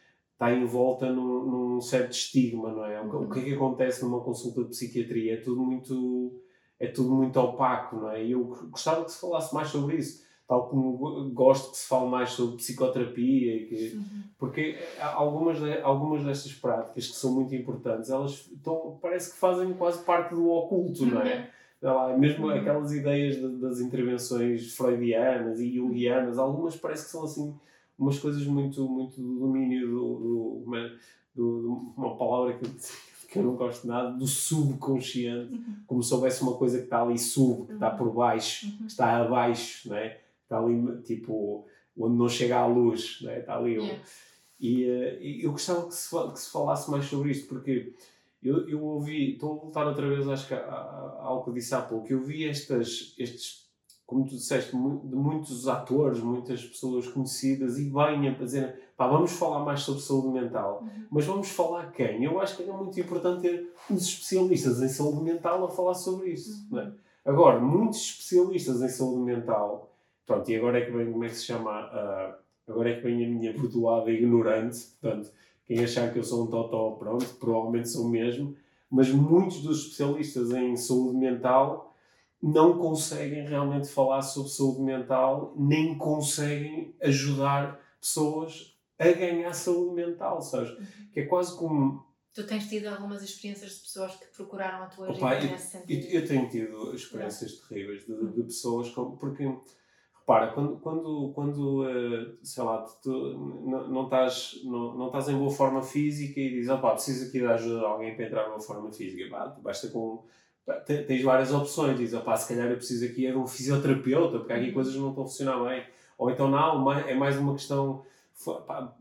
está envolta num, num, certo estigma, não é? O, que é que acontece numa consulta de psiquiatria? É tudo muito, é tudo muito opaco, não é? E eu gostava que se falasse mais sobre isso, tal como gosto que se fale mais sobre psicoterapia, que, uhum. porque algumas, algumas destas práticas que são muito importantes, elas estão, parece que fazem quase parte do oculto, não é? Lá, mesmo uhum. aquelas ideias de, das intervenções freudianas e jungianas, algumas parece que são assim umas coisas muito, muito do domínio do, do, do, do uma palavra que, que eu não gosto nada, do subconsciente, uhum. como se houvesse uma coisa que está ali sub, que está por baixo, uhum. que está abaixo, não é? está ali tipo onde não chega a luz, não é? está ali. Yeah. E, uh, eu gostava que se, que se falasse mais sobre isto, porque eu, eu ouvi, estou a voltar outra vez, acho que a, a, a algo que eu disse há pouco, eu vi estas, estes como tu disseste, de muitos atores, muitas pessoas conhecidas e bem a dizer, pá, vamos falar mais sobre saúde mental. Uhum. Mas vamos falar quem? Eu acho que é muito importante ter uns especialistas em saúde mental a falar sobre isso. Uhum. É? Agora, muitos especialistas em saúde mental, pronto, e agora é que vem, como é que se chama? Uh, agora é que vem a minha bordoada ignorante, portanto, quem achar que eu sou um totó, pronto, provavelmente sou mesmo, mas muitos dos especialistas em saúde mental não conseguem realmente falar sobre saúde mental, nem conseguem ajudar pessoas a ganhar saúde mental, sabes? Uhum. Que é quase como. Tu tens tido algumas experiências de pessoas que procuraram a tua ajuda nesse sentido? Eu, eu tenho tido experiências terríveis de, de, pessoas, com, porque repara, quando, quando, quando eh, sei lá, tu não, não, estás, não, não estás em boa forma física e dizes, opá, preciso aqui da ajuda de alguém para entrar em boa forma física, pá, basta com tens várias opções. Dizes, opá, se calhar eu preciso aqui é de um fisioterapeuta, porque aqui uhum. coisas não estão a funcionar bem. Ou então, não, é mais uma questão.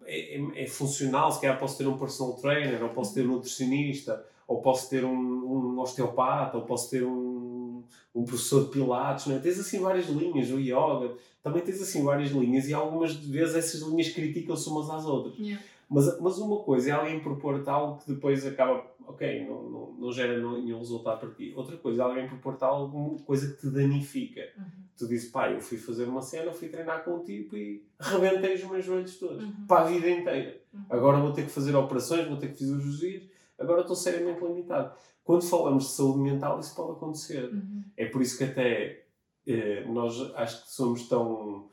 É, é, é, funcional, se calhar posso ter um personal trainer, ou posso ter um nutricionista, ou posso ter um, um osteopata, ou posso ter um, um professor de pilates, não é? tens assim várias linhas, o yoga, também tens assim várias linhas e algumas vezes essas linhas criticam-se umas às outras. Yeah. Mas, mas uma coisa é alguém propor-te algo que depois acaba, ok, não, não, não gera nenhum resultado para ti. Outra coisa alguém propor-te alguma coisa que te danifica. Uhum. Tu dizes, pá, eu fui fazer uma cena, fui treinar com um tipo e rebentei os meus joelhos todos. Uhum. Para a vida inteira. Uhum. Agora vou ter que fazer operações, vou ter que fazer os dias, agora estou seriamente limitado. Quando falamos de saúde mental, isso pode acontecer. Uhum. É por isso que até eh, nós acho que somos tão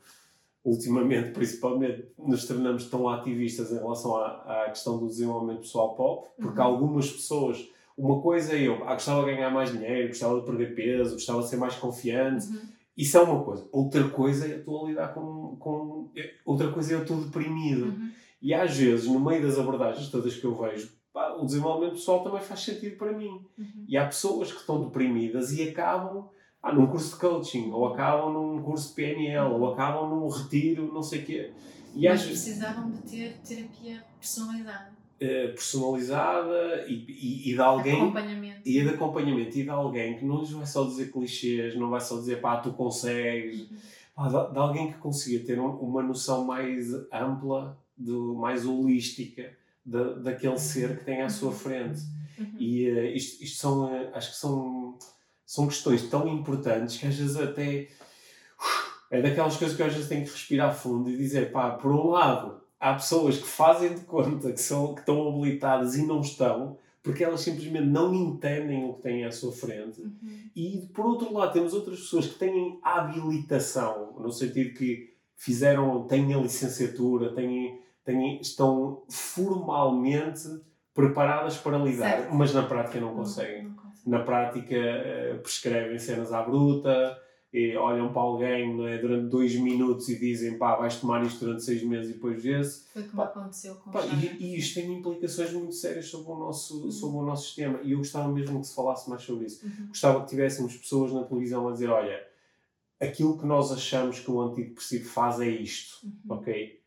ultimamente, principalmente, nos tornamos tão ativistas em relação à, à questão do desenvolvimento pessoal pop, porque uhum. algumas pessoas, uma coisa é eu, ah, gostava de ganhar mais dinheiro, gostava de perder peso, gostava de ser mais confiante, uhum. isso é uma coisa. Outra coisa é eu estou a lidar com, com outra coisa é eu estou deprimido. Uhum. E às vezes, no meio das abordagens todas que eu vejo, pá, o desenvolvimento pessoal também faz sentido para mim. Uhum. E há pessoas que estão deprimidas e acabam ah, num curso de coaching, ou acabam num curso de PNL, ou acabam num retiro, não sei o quê. E Mas precisavam de ter terapia personalizada. Uh, personalizada e, e, e, de alguém acompanhamento. e de acompanhamento e de alguém que não lhes vai só dizer clichês, não vai só dizer pá, tu consegues, uhum. pá, de, de, alguém que consiga ter um, uma noção mais ampla, de, mais holística de, daquele ser que tem à sua frente. Uhum. E uh, isto, isto são, uh, acho que são são questões tão importantes que às vezes até é daquelas coisas que às vezes tenho que respirar fundo e dizer, pá, por um lado, há pessoas que fazem de conta que, são, que estão habilitadas e não estão, porque elas simplesmente não entendem o que têm à sua frente. Uhum. E por outro lado, temos outras pessoas que têm habilitação, no sentido que fizeram, têm a licenciatura, têm, têm, estão formalmente preparadas para lidar, Certo. mas na prática não conseguem. Na prática, eh, prescrevem cenas à bruta, e olham para alguém é, durante dois minutos e dizem pá, vais tomar isto durante seis meses e depois vê-se. Foi como Pá, aconteceu com Pá, o e, e isto tem implicações muito sérias sobre o, nosso, Uhum. sobre o nosso sistema. E eu gostava mesmo que se falasse mais sobre isso. Uhum. Gostava que tivéssemos pessoas na televisão a dizer: olha, aquilo que nós achamos que o antidepressivo faz é isto, Uhum. ok?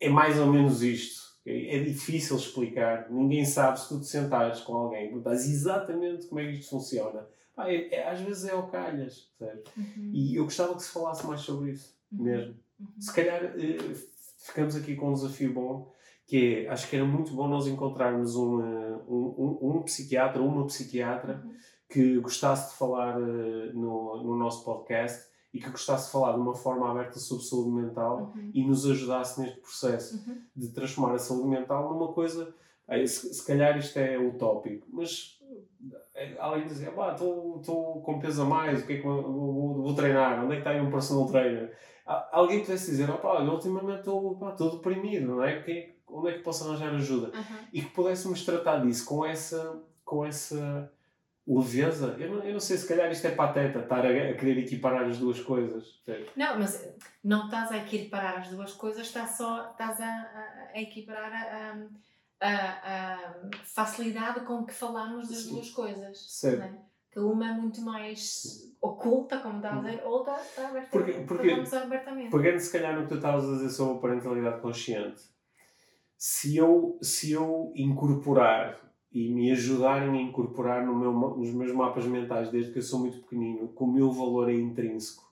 É mais ou menos isto. Ok? É difícil explicar, ninguém sabe se tu te sentares com alguém, perguntas exatamente como é que isto funciona. Pá, é- é- às vezes é ao calhas? Uhum. E eu gostava que se falasse mais sobre isso, Uhum. mesmo. Uhum. Se calhar eh, ficamos aqui com um desafio bom, que é, acho que era muito bom nós encontrarmos um, eh, um, um, um psiquiatra ou uma psiquiatra Uhum. que gostasse de falar eh, no, no nosso podcast e que gostasse de falar de uma forma aberta sobre saúde mental Uhum. e nos ajudasse neste processo Uhum. de transformar a saúde mental numa coisa. eh, Se, se calhar isto é utópico, mas eh, alguém dizer, pá, estou com peso a mais, o que é que vou, vou- vou treinar? Onde é que está aí um personal trainer? Alguém pudesse dizer, pá, ultimamente estou deprimido, não é? Quem- onde é que posso arranjar ajuda? Uhum. E que pudéssemos tratar disso com essa, com essa leveza. Eu não, eu não sei, se calhar isto é pateta, estar a, a querer equiparar as duas coisas. Não, mas não estás a equiparar as duas coisas, estás só estás a, a, a equiparar a, a, facilidade com que falamos das Sim. duas coisas. Certo. não é? Que uma é muito mais oculta, como está a dizer, outra está aberta. Porque- porque- abertamente. Pegando se calhar no que tu estavas a dizer sobre a parentalidade consciente, se eu, se eu incorporar e me ajudarem a incorporar no meu, nos meus mapas mentais desde que eu sou muito pequenino, que o meu valor é intrínseco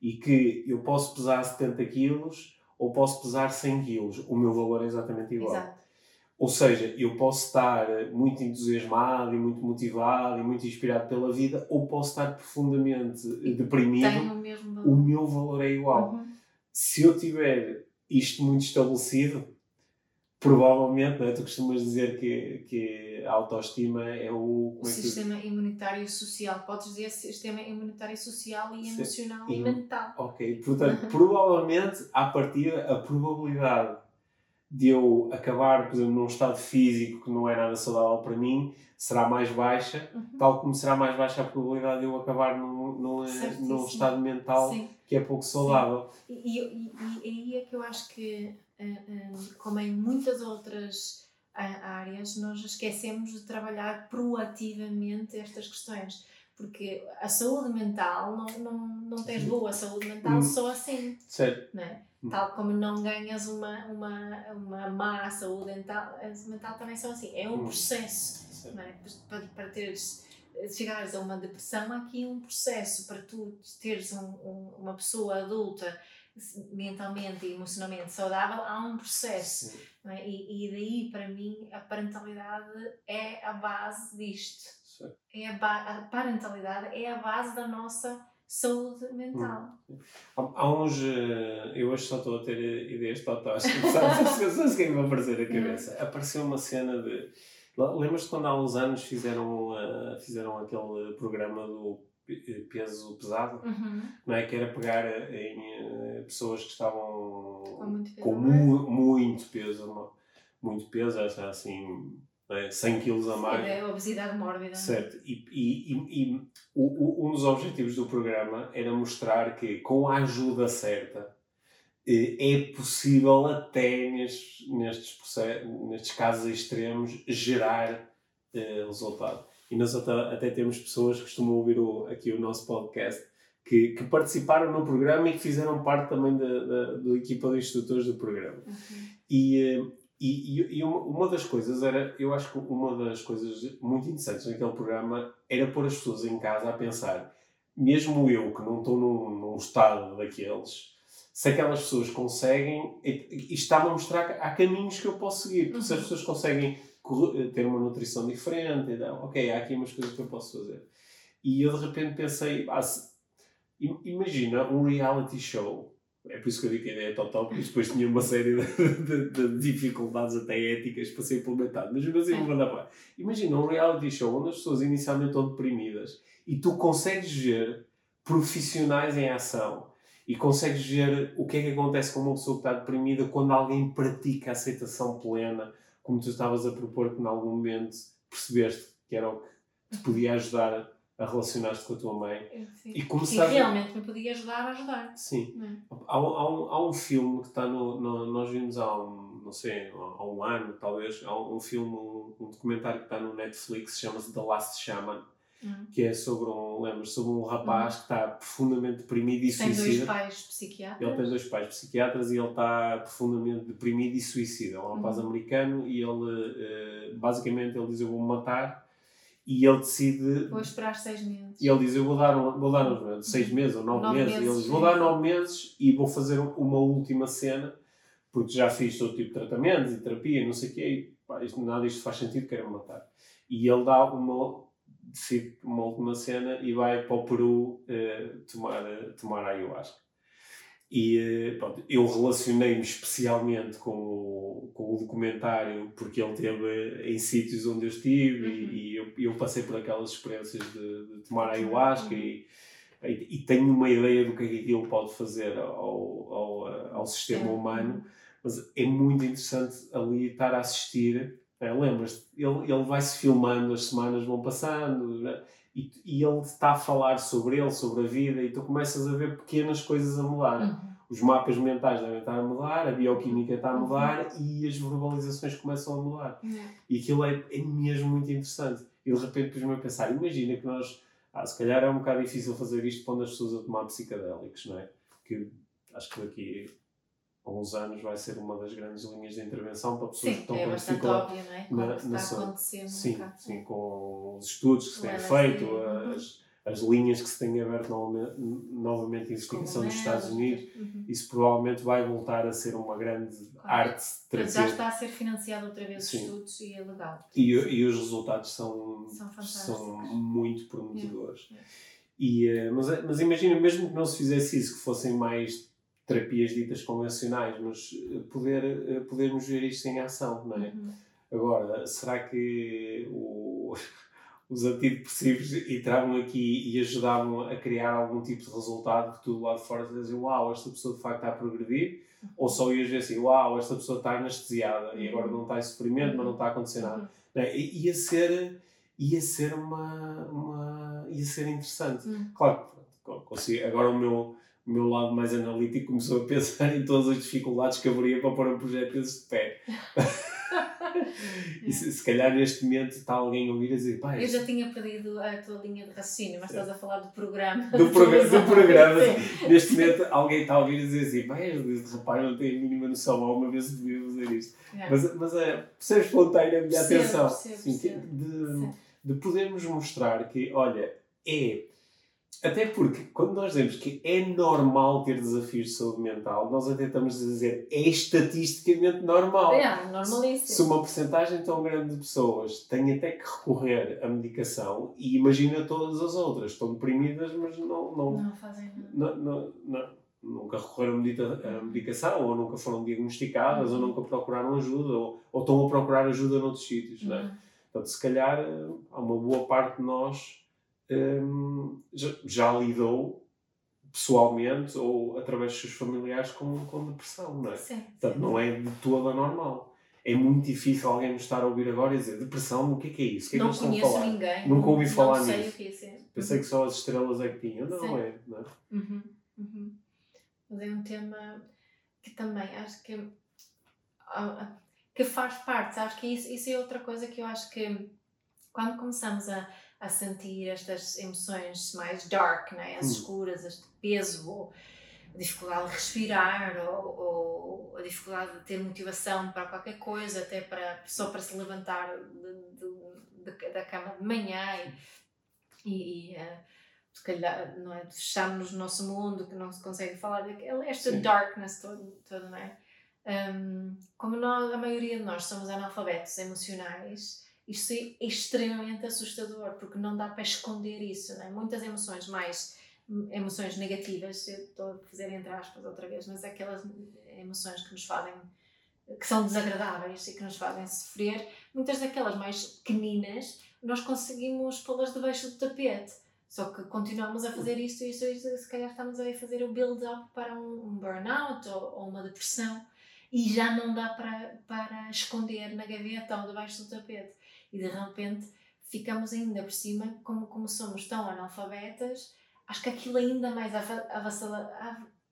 e que eu posso pesar 70 quilos ou posso pesar 100 quilos, o meu valor é exatamente igual. Exato. Ou seja, eu posso estar muito entusiasmado e muito motivado e muito inspirado pela vida, ou posso estar profundamente deprimido. Tem o. O meu valor é igual. Uhum. Se eu tiver isto muito estabelecido, provavelmente, não é? tu costumas dizer que, que a autoestima é o. É que tu- sistema imunitário social. Podes dizer sistema imunitário social e emocional e E- mental. Ok, portanto, provavelmente, à partida, a probabilidade de eu acabar, por exemplo, num estado físico que não é nada saudável para mim, será mais baixa, Uhum. tal como será mais baixa a probabilidade de eu acabar num, num, Certíssimo. num estado mental Sim. que é pouco saudável. E, e, e- aí é que eu acho que, como em muitas outras ah, áreas, nós esquecemos de trabalhar proativamente estas questões. Porque a saúde mental, não, não, não tens boa saúde mental Hum. só assim, Certo? é? Hum. Tal como não ganhas uma, uma, uma má saúde mental, mental também são assim. É um Hum. processo é? para, para teres chegares a uma depressão há aqui um processo para tu teres um, um- uma pessoa adulta mentalmente e emocionalmente saudável há um processo Sim, é? e, e daí para mim a parentalidade é a base disto certo. é a, a parentalidade é a base da nossa saúde mental Há, há uns. eh, Eu hoje só estou a ter eh, ideias totós. Sabes o que é que me aparecer na cabeça? Apareceu uma cena de. Lembras-te quando há uns anos fizeram, eh, fizeram aquele programa do peso pesado? Uhum. Não é? Que era pegar em eh, pessoas que estavam Com muito peso com mais. mu- muito peso, muito peso, assim, é? 100 quilos a mais. é obesidade mórbida Certo, e, e, e, e o, o- um dos objetivos do programa era mostrar que com a ajuda certa eh, é possível até nestes, nestes, nestes casos extremos gerar eh, resultado. E nós até, até temos pessoas que costumam ouvir o- aqui o nosso podcast que, que participaram no programa e que fizeram parte também da, da, da equipa de instrutores do programa. Uhum. E, e, e, uma, uma das coisas era, eu acho que uma das coisas muito interessantes naquele programa era pôr as pessoas em casa a pensar, mesmo eu que não estou num, num estado daqueles, se aquelas pessoas conseguem, e, e está-me a mostrar que há caminhos que eu posso seguir, porque se as Uhum. pessoas conseguem ter uma nutrição diferente, então, ok, há aqui umas coisas que eu posso fazer. E eu de repente pensei, ah, se, imagina um reality show. É por isso que eu digo que a ideia é total, porque depois tinha uma série de, de, de dificuldades até éticas para ser implementado. Mas, mas eu vou dar Imagina um reality show onde as pessoas inicialmente estão deprimidas e tu consegues ver profissionais em ação e consegues ver o que é que acontece com uma pessoa que está deprimida quando alguém pratica a aceitação plena, como tu estavas a propor que em algum momento percebeste que era o que te podia ajudar a relacionar-te com a tua mãe. Sim. E começar. E realmente me podia ajudar a ajudar. Sim. É? Há, há, um, há um filme que está no, no, Nós vimos há um, não sei, há um ano talvez, há um, um filme, um, um documentário que está no Netflix, chama-se The Last Shaman Uhum. que é sobre um, lembras, sobre um rapaz uhum. que está profundamente deprimido e tem suicida. Tem dois pais psiquiatras. Ele tem dois pais psiquiatras e ele está profundamente deprimido e suicida. É um rapaz uhum. americano e ele, uh, basicamente, ele diz: Eu vou me matar. E ele decide. Vou esperar seis meses. E ele diz: Eu vou dar, vou dar uhum. seis meses ou nove, nove meses. meses. E ele diz: Vou dar nove meses e vou fazer uma última cena, porque já fiz todo tipo de tratamentos e terapia, não sei o quê, e pá, isto, nada disto faz sentido, quero matar. E ele dá uma decide uma última cena e vai para o Peru uh, tomar, tomar ayahuasca. E uh, pronto, eu relacionei-me especialmente com o, com o documentário porque ele esteve em sítios onde eu estive uhum. e, e eu, eu, passei por aquelas experiências de, de tomar ayahuasca uhum. e, e, e, tenho uma ideia do que é que aquilo pode fazer ao, ao, ao sistema humano, mas é muito interessante ali estar a assistir é, Lembras-te? Ele, ele vai-se filmando, as semanas vão passando né? e, e ele está a falar sobre ele, sobre a vida, e tu começas a ver pequenas coisas a mudar. Uhum. Os mapas mentais devem estar a mudar, a bioquímica está a uhum. mudar uhum. e as verbalizações começam a mudar. Uhum. E aquilo é, é mesmo muito interessante. E de repente pus-me a pensar: imagina que nós, ah, se calhar é um bocado difícil fazer isto quando as pessoas a tomar psicadélicos, não é? Que acho que daqui há uns anos vai ser uma das grandes linhas de intervenção para pessoas sim, que estão é com dificuldade. Óbvio, não é? Na, na, na está acontecendo. Sim, sim, com os estudos que se têm feito, uhum. as, as linhas que se têm aberto novamente, novamente em investigação nos Estados Unidos, uhum. isso provavelmente vai voltar a ser uma grande claro. arte terapêutica. Já está a ser financiado outra vez sim. os estudos e é legal. E, e os resultados são, são, são muito prometedores. E, eh, mas, mas imagina, mesmo que não se fizesse isso, que fossem mais terapias ditas convencionais, mas eh, poder, eh, podermos ver isto em ação, não é? Uhum. Agora, será que o, os antidepressivos entravam aqui e ajudavam a criar algum tipo de resultado que tu lá de fora dizia, uau, esta pessoa de facto está a progredir? Uhum. Ou só ias ver assim, uau, esta pessoa está anestesiada e agora não está em sofrimento, mas não está a acontecer nada. Uhum. Não é? Ia ser, ia ser uma, uma ia ser interessante. Uhum. Claro, consigo, agora o meu o meu lado mais analítico começou a pensar em todas as dificuldades que haveria para pôr um projeto desses de pé. e se, se, calhar neste momento está alguém a ouvir a dizer, pai. Eu já tinha perdido a tua linha de raciocínio, mas estás a falar do programa. Do, proga do programa. neste momento alguém está a ouvir a dizer assim, este rapaz não tem a mínima noção, alguma vez devia fazer isto. É. Mas, mas é, percebes espontânea a minha atenção. Percebo, percebo, de, de podermos mostrar que, olha, é até porque, quando nós dizemos que é normal ter desafios de saúde mental, nós até estamos a dizer é estatisticamente normal. É, normalíssimo. Se uma porcentagem tão grande de pessoas tem até que recorrer à medicação, e imagina todas as outras, estão deprimidas, mas não. Não, não fazem nada. Não, não, não, nunca recorreram à medicação, ou nunca foram diagnosticadas, uhum. ou nunca procuraram ajuda, ou, ou estão a procurar ajuda noutros sítios, uhum. não é? Uhum. Portanto, se calhar, há uma boa parte de nós um, já, já, lidou pessoalmente ou através dos seus familiares com, com depressão, não é? Sim, Portanto, sim. não é de toda normal. É muito difícil alguém nos estar a ouvir agora e dizer depressão, o que é que é isso? Que é não que conheço falar? ninguém. Nunca ouvi falar não nisso. Sei o que é Pensei que só as estrelas é que tinham. Não sim. é, não é? Uhum, uhum. Mas é um tema que também acho que, que faz parte. Acho que isso, isso é outra coisa que eu acho que quando começamos a a sentir estas emoções mais dark, né? as hum. escuras, este peso, ou a dificuldade de respirar, ou, ou, a dificuldade de ter motivação para qualquer coisa, até para, só para se levantar de, de, de, da cama de manhã e, e uh, se calhar não é? fecharmos no nosso mundo que não se consegue falar esta Sim. darkness toda, toda não é? Um, como nós, a maioria de nós somos analfabetos emocionais, Isto é extremamente assustador, porque não dá para esconder isso. Não é? Muitas emoções mais emoções negativas, eu estou a fazer entre aspas outra vez, mas aquelas emoções que nos fazem que são desagradáveis e que nos fazem sofrer, muitas daquelas mais pequeninas, nós conseguimos pô-las debaixo do tapete. Só que continuamos a fazer isto e isto, se calhar estamos a fazer o build-up para um burnout ou, ou, uma depressão e já não dá para, para esconder na gaveta ou debaixo do tapete. E de repente ficamos ainda por cima, como, como somos tão analfabetas, acho que aquilo ainda mais avassalador.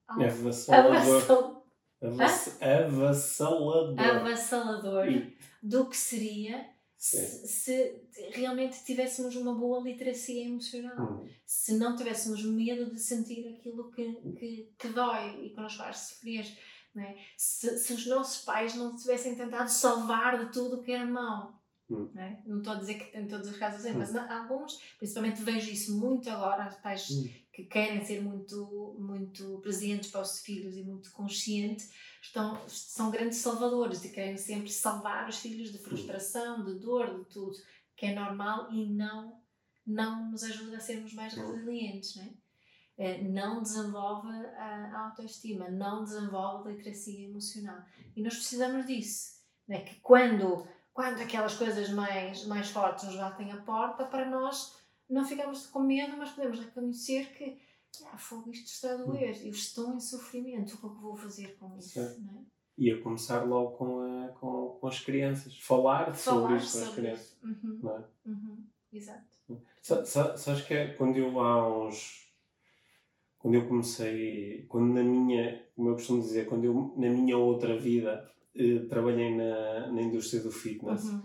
Avassalador. Avassalador. Avassalador do que seria se, se, realmente tivéssemos uma boa literacia emocional. Hum. Se não tivéssemos medo de sentir aquilo que, que, que dói e que nos faz sofrer. É? se, se os nossos pais não tivessem tentado salvar de tudo o que era mau. Hum. Não, é? não estou a dizer que em todos os casos assim, hum. mas alguns, principalmente vejo isso muito agora, os pais hum. que querem ser muito, muito presentes para os filhos e muito conscientes, estão, são grandes salvadores e querem sempre salvar os filhos de frustração, de dor, de tudo, que é normal e não, não nos ajuda a sermos mais resilientes. Não, é? Eh, não desenvolve a autoestima, não desenvolve a literacia emocional. E nós precisamos disso. Né? Que quando, quando aquelas coisas mais, mais fortes nos batem a porta, para nós não ficamos com medo, mas podemos reconhecer que ah, fogo, isto está a doer, eu estou em sofrimento, o que é que vou fazer com isso? É? E a começar logo com, a, com, com as crianças, falar, falar sobre isto com as crianças. Uhum. Não é? Uhum. Exato. Sabes que é quando eu há uns. Quando eu comecei. Quando na minha. Como eu costumo dizer, quando eu na minha outra vida trabalhei na, na indústria do fitness. Uhum.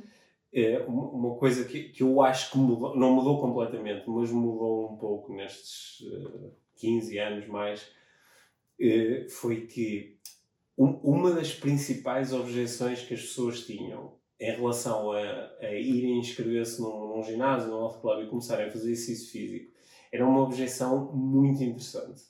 É uma coisa que, que eu acho que mudou, não mudou completamente, mas mudou um pouco nestes uh, 15 anos mais, uh, foi que um, uma das principais objeções que as pessoas tinham em relação a, a irem inscrever-se num, num ginásio, num club e começarem a fazer exercício físico, era uma objeção muito interessante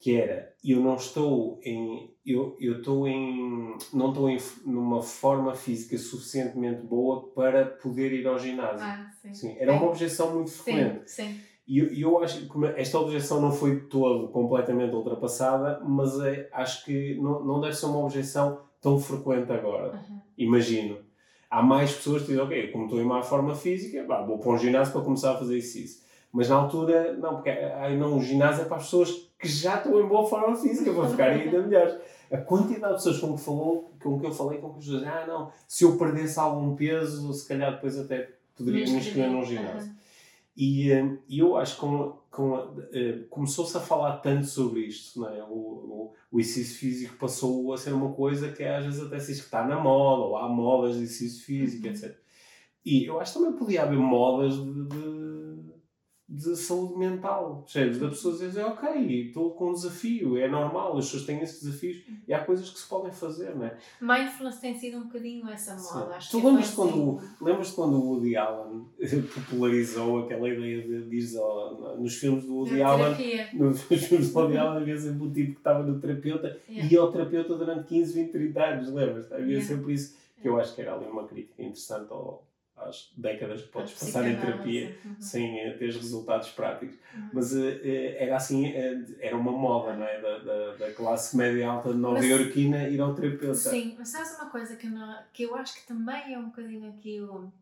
que era eu não estou em eu eu estou em não estou em numa forma física suficientemente boa para poder ir ao ginásio ah, sim. sim era uma objeção muito frequente sim, sim. e eu, eu acho que esta objeção não foi todo completamente ultrapassada mas é, acho que não, não deve ser uma objeção tão frequente agora uhum. imagino há mais pessoas que dizem ok como estou em má forma física bah, vou para um ginásio para começar a fazer isso mas na altura não porque aí não o ginásio é para as pessoas que já estão em boa forma física para ficarem ainda melhores. A quantidade de pessoas com que, falou, com que eu falei, com que as pessoas ah, não, se eu perdesse algum peso, se calhar depois até poderia me inscrever num ginásio. E, eh, e eu acho que com, com, uh, começou-se a falar tanto sobre isto, não é? o, o, o exercício físico passou a ser uma coisa que às vezes até se diz que está na moda, ou há modas de exercício físico, uhum. etc. E eu acho que também podia haver modas de, de de saúde mental, percebes? Da pessoa dizer, ok, estou com um desafio, é normal, as pessoas têm esses desafios e há coisas que se podem fazer, não é? Mindfulness tem sido um bocadinho essa moda, acho tu que lembras quando, assim. lembras quando o Woody Allen popularizou aquela ideia de, diz oh, nos filmes do Woody Allen, nos filmes do Woody Allen havia sempre um tipo que estava no terapeuta yeah. e ia ao terapeuta durante 15, 20, 30 anos, lembras? Havia yeah. sempre isso, que eu acho que era ali uma crítica interessante ao às décadas que podes passar em terapia uhum. sem uh, ter resultados práticos. Uhum. Mas uh, era assim, uh, era uma moda, não é? Da, da, da classe média alta nova-iorquina ir ao terapeuta. Sim, mas sabes uma coisa que, não, que eu acho que também é um bocadinho aqui o,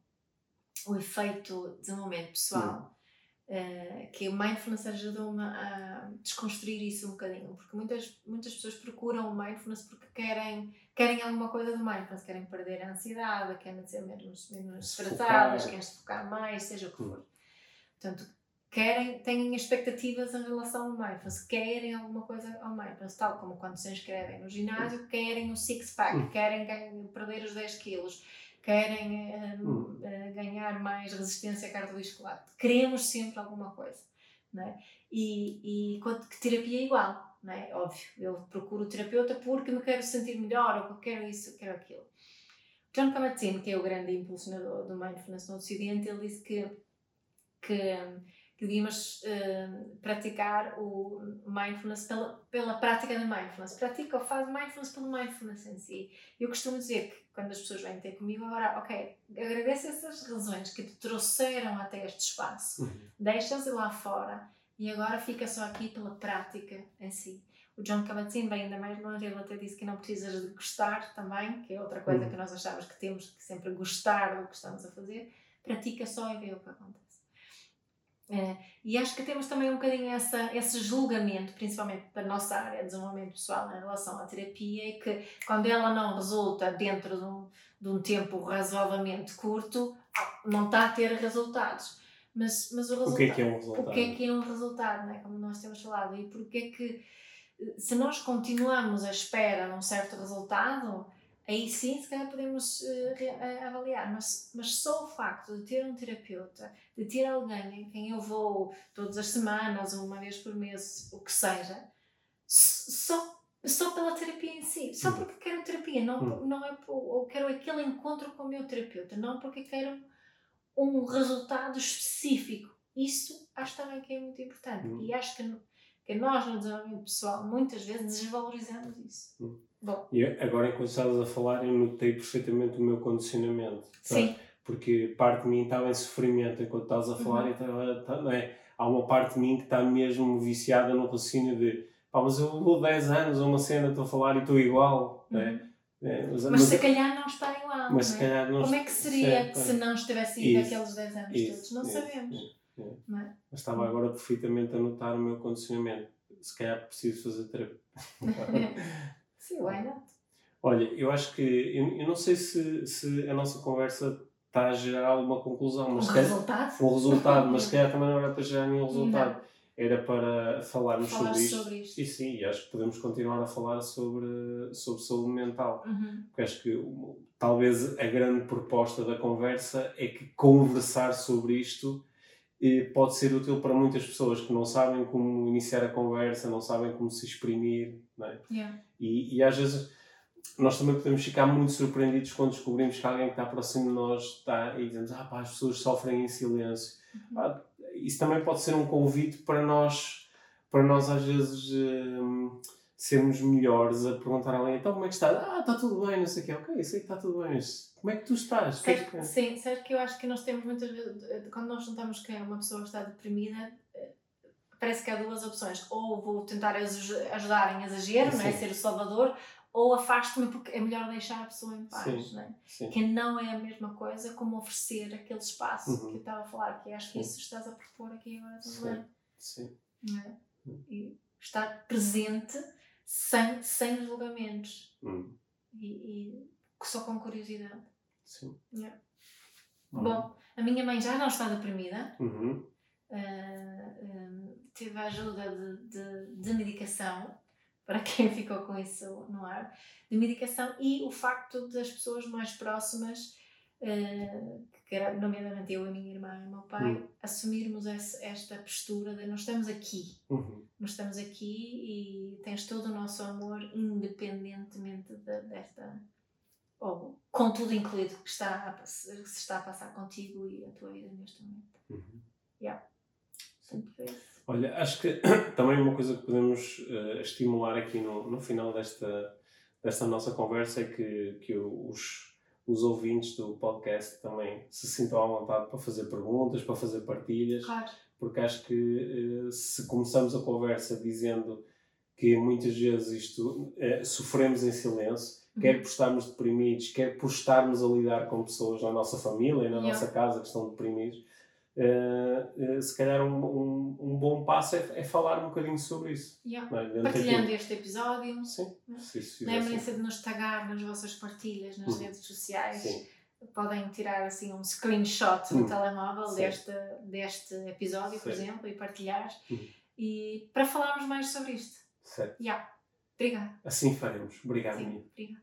o efeito de desenvolvimento pessoal. Uh, que o mindfulness ajudou-me a desconstruir isso um bocadinho, porque muitas, muitas pessoas procuram o mindfulness porque querem, querem alguma coisa do mindfulness, querem perder a ansiedade, querem ser menos, menos estressadas, querem se focar mais, seja o que for. Portanto, querem, têm expectativas em relação ao mindfulness, querem alguma coisa ao mindfulness, tal como quando se inscrevem no ginásio, querem o six-pack, hum. querem perder os 10 quilos querem uh, hum. uh, ganhar mais resistência cardiovascular. Queremos sempre alguma coisa. Não é? E, e que terapia é igual, não é? Óbvio, eu procuro o terapeuta porque me quero sentir melhor, ou quero isso, quero aquilo. John Kabat-Zinn, que é o grande impulsionador do Mindfulness no Ocidente, ele disse que, que, que devíamos uh, praticar o mindfulness pela, pela prática da mindfulness. Pratica ou faz mindfulness pelo mindfulness em si. Eu costumo dizer que quando as pessoas vêm ter comigo, agora, ok, agradeço essas razões que te trouxeram até este espaço, uhum. deixas lá fora e agora fica só aqui pela prática em si. O John Kabat-Zinn vai ainda mais longe, ele até disse que não precisas de gostar também, que é outra coisa uhum. que nós achamos que temos que sempre gostar do que estamos a fazer. Pratica só e vê o que acontece. É, e acho que temos também um bocadinho essa, esse julgamento, principalmente para a nossa área de desenvolvimento pessoal em relação à terapia, que quando ela não resulta dentro de um, de um tempo razoavelmente curto, não está a ter resultados. Mas, mas o, resultado, o que é que é um resultado? O que é que é um resultado, não é? como nós temos falado, e porque é que se nós continuamos à espera de um certo resultado, aí sim se calhar podemos uh, avaliar, mas, mas só o facto de ter um terapeuta, de ter alguém em quem eu vou todas as semanas ou uma vez por mês, o que seja, só, só pela terapia em si, só porque quero terapia, não, hum. não é ou quero aquele encontro com o meu terapeuta, não porque quero um resultado específico. Isso acho também que é muito importante hum. e acho que que nós no desenvolvimento pessoal muitas vezes desvalorizamos isso. Bom. E agora, enquanto estavas a falar, eu notei perfeitamente o meu condicionamento. Tá? Sim. Porque parte de mim estava em sofrimento enquanto estavas a falar uhum. e estava, tá, não é? há uma parte de mim que está mesmo viciada no raciocínio de pá, mas eu vou 10 anos a uma cena, estou a falar e estou igual. Uhum. É? É, mas, mas, mas, se calhar não está igual. Mas se calhar não Como é que seria se não estivesse ido aqueles 10 anos isso, todos? Não isso, sabemos. Isso. É. Mas estava agora perfeitamente a notar o meu condicionamento. Se calhar preciso fazer terapia. Sim, why not? Olha, eu acho que. Eu, eu não sei se, se a nossa conversa está a gerar alguma conclusão. Mas um resultado? Um resultado, mas se calhar também não era para gerar nenhum resultado. Não. Era para falarmos Falar sobre, isto. sobre isto. E sim, acho que podemos continuar a falar sobre, sobre saúde mental. Uhum. Porque acho que talvez a grande proposta da conversa é que conversar sobre isto pode ser útil para muitas pessoas que não sabem como iniciar a conversa, não sabem como se exprimir. É? yeah. e, e às vezes nós também podemos ficar muito surpreendidos quando descobrimos que alguém que está próximo de nós está e dizemos ah pá, as pessoas sofrem em silêncio. Uhum. Ah, isso também pode ser um convite para nós, para nós às vezes hum, sermos melhores a perguntar a alguém então como é que está? Ah, está tudo bem, não sei o quê. Ok, sei que está tudo bem, mas como é que tu estás? Certo, que... Sim, certo que eu acho que nós temos muitas vezes, quando nós juntamos que uma pessoa está deprimida, eh, parece que há duas opções. Ou vou tentar ajudar em exagero, não é? ser o salvador, ou afasto-me porque é melhor deixar a pessoa em paz, sim, não é? Sim. Que não é a mesma coisa como oferecer aquele espaço uhum. que eu estava a falar, que acho que isso estás a propor aqui agora também. Sim. Não é? Uhum. E estar presente sem, sem julgamentos. Uhum. E, e, só com curiosidade. Sim. Yeah. Uhum. Bom, a minha mãe já não está deprimida. Uhum. Uh, uh, teve a ajuda de, de, de medicação para quem ficou com isso no ar, de medicação e o facto das pessoas mais próximas, uh, que era nomeadamente eu, a minha irmã e o meu pai, uhum. Assumirmos esta postura de nós estamos aqui, uhum. nós estamos aqui e tens todo o nosso amor independentemente de, desta ou com tudo incluído que está a, se está a passar contigo e a tua vida neste momento. Uhum. Yeah. Olha, acho que também uma coisa que podemos uh, estimular aqui no, no final desta, desta nossa conversa é que, que os, os ouvintes do podcast também se sintam à vontade para fazer perguntas, para fazer partilhas. Claro. Porque acho que uh, se começamos a conversa dizendo que muitas vezes isto uh, sofremos em silêncio, uhum. quer por estarmos deprimidos, quer por estarmos a lidar com pessoas na nossa família e na yeah. nossa casa que estão deprimidos, Uh, uh, se calhar um, um, um, bom passo é, é, falar um bocadinho sobre isso. Yeah. É? Partilhando este episódio. Sim. Lembrem-se de nos tagar nas vossas partilhas nas hum. redes sociais. Sim. Podem tirar assim um screenshot no hum. telemóvel deste, deste episódio, por exemplo, e partilhar. Hum. E para falarmos mais sobre isto. Certo. Yeah. Obrigada. Assim faremos. Obrigado, Sim, Obrigada.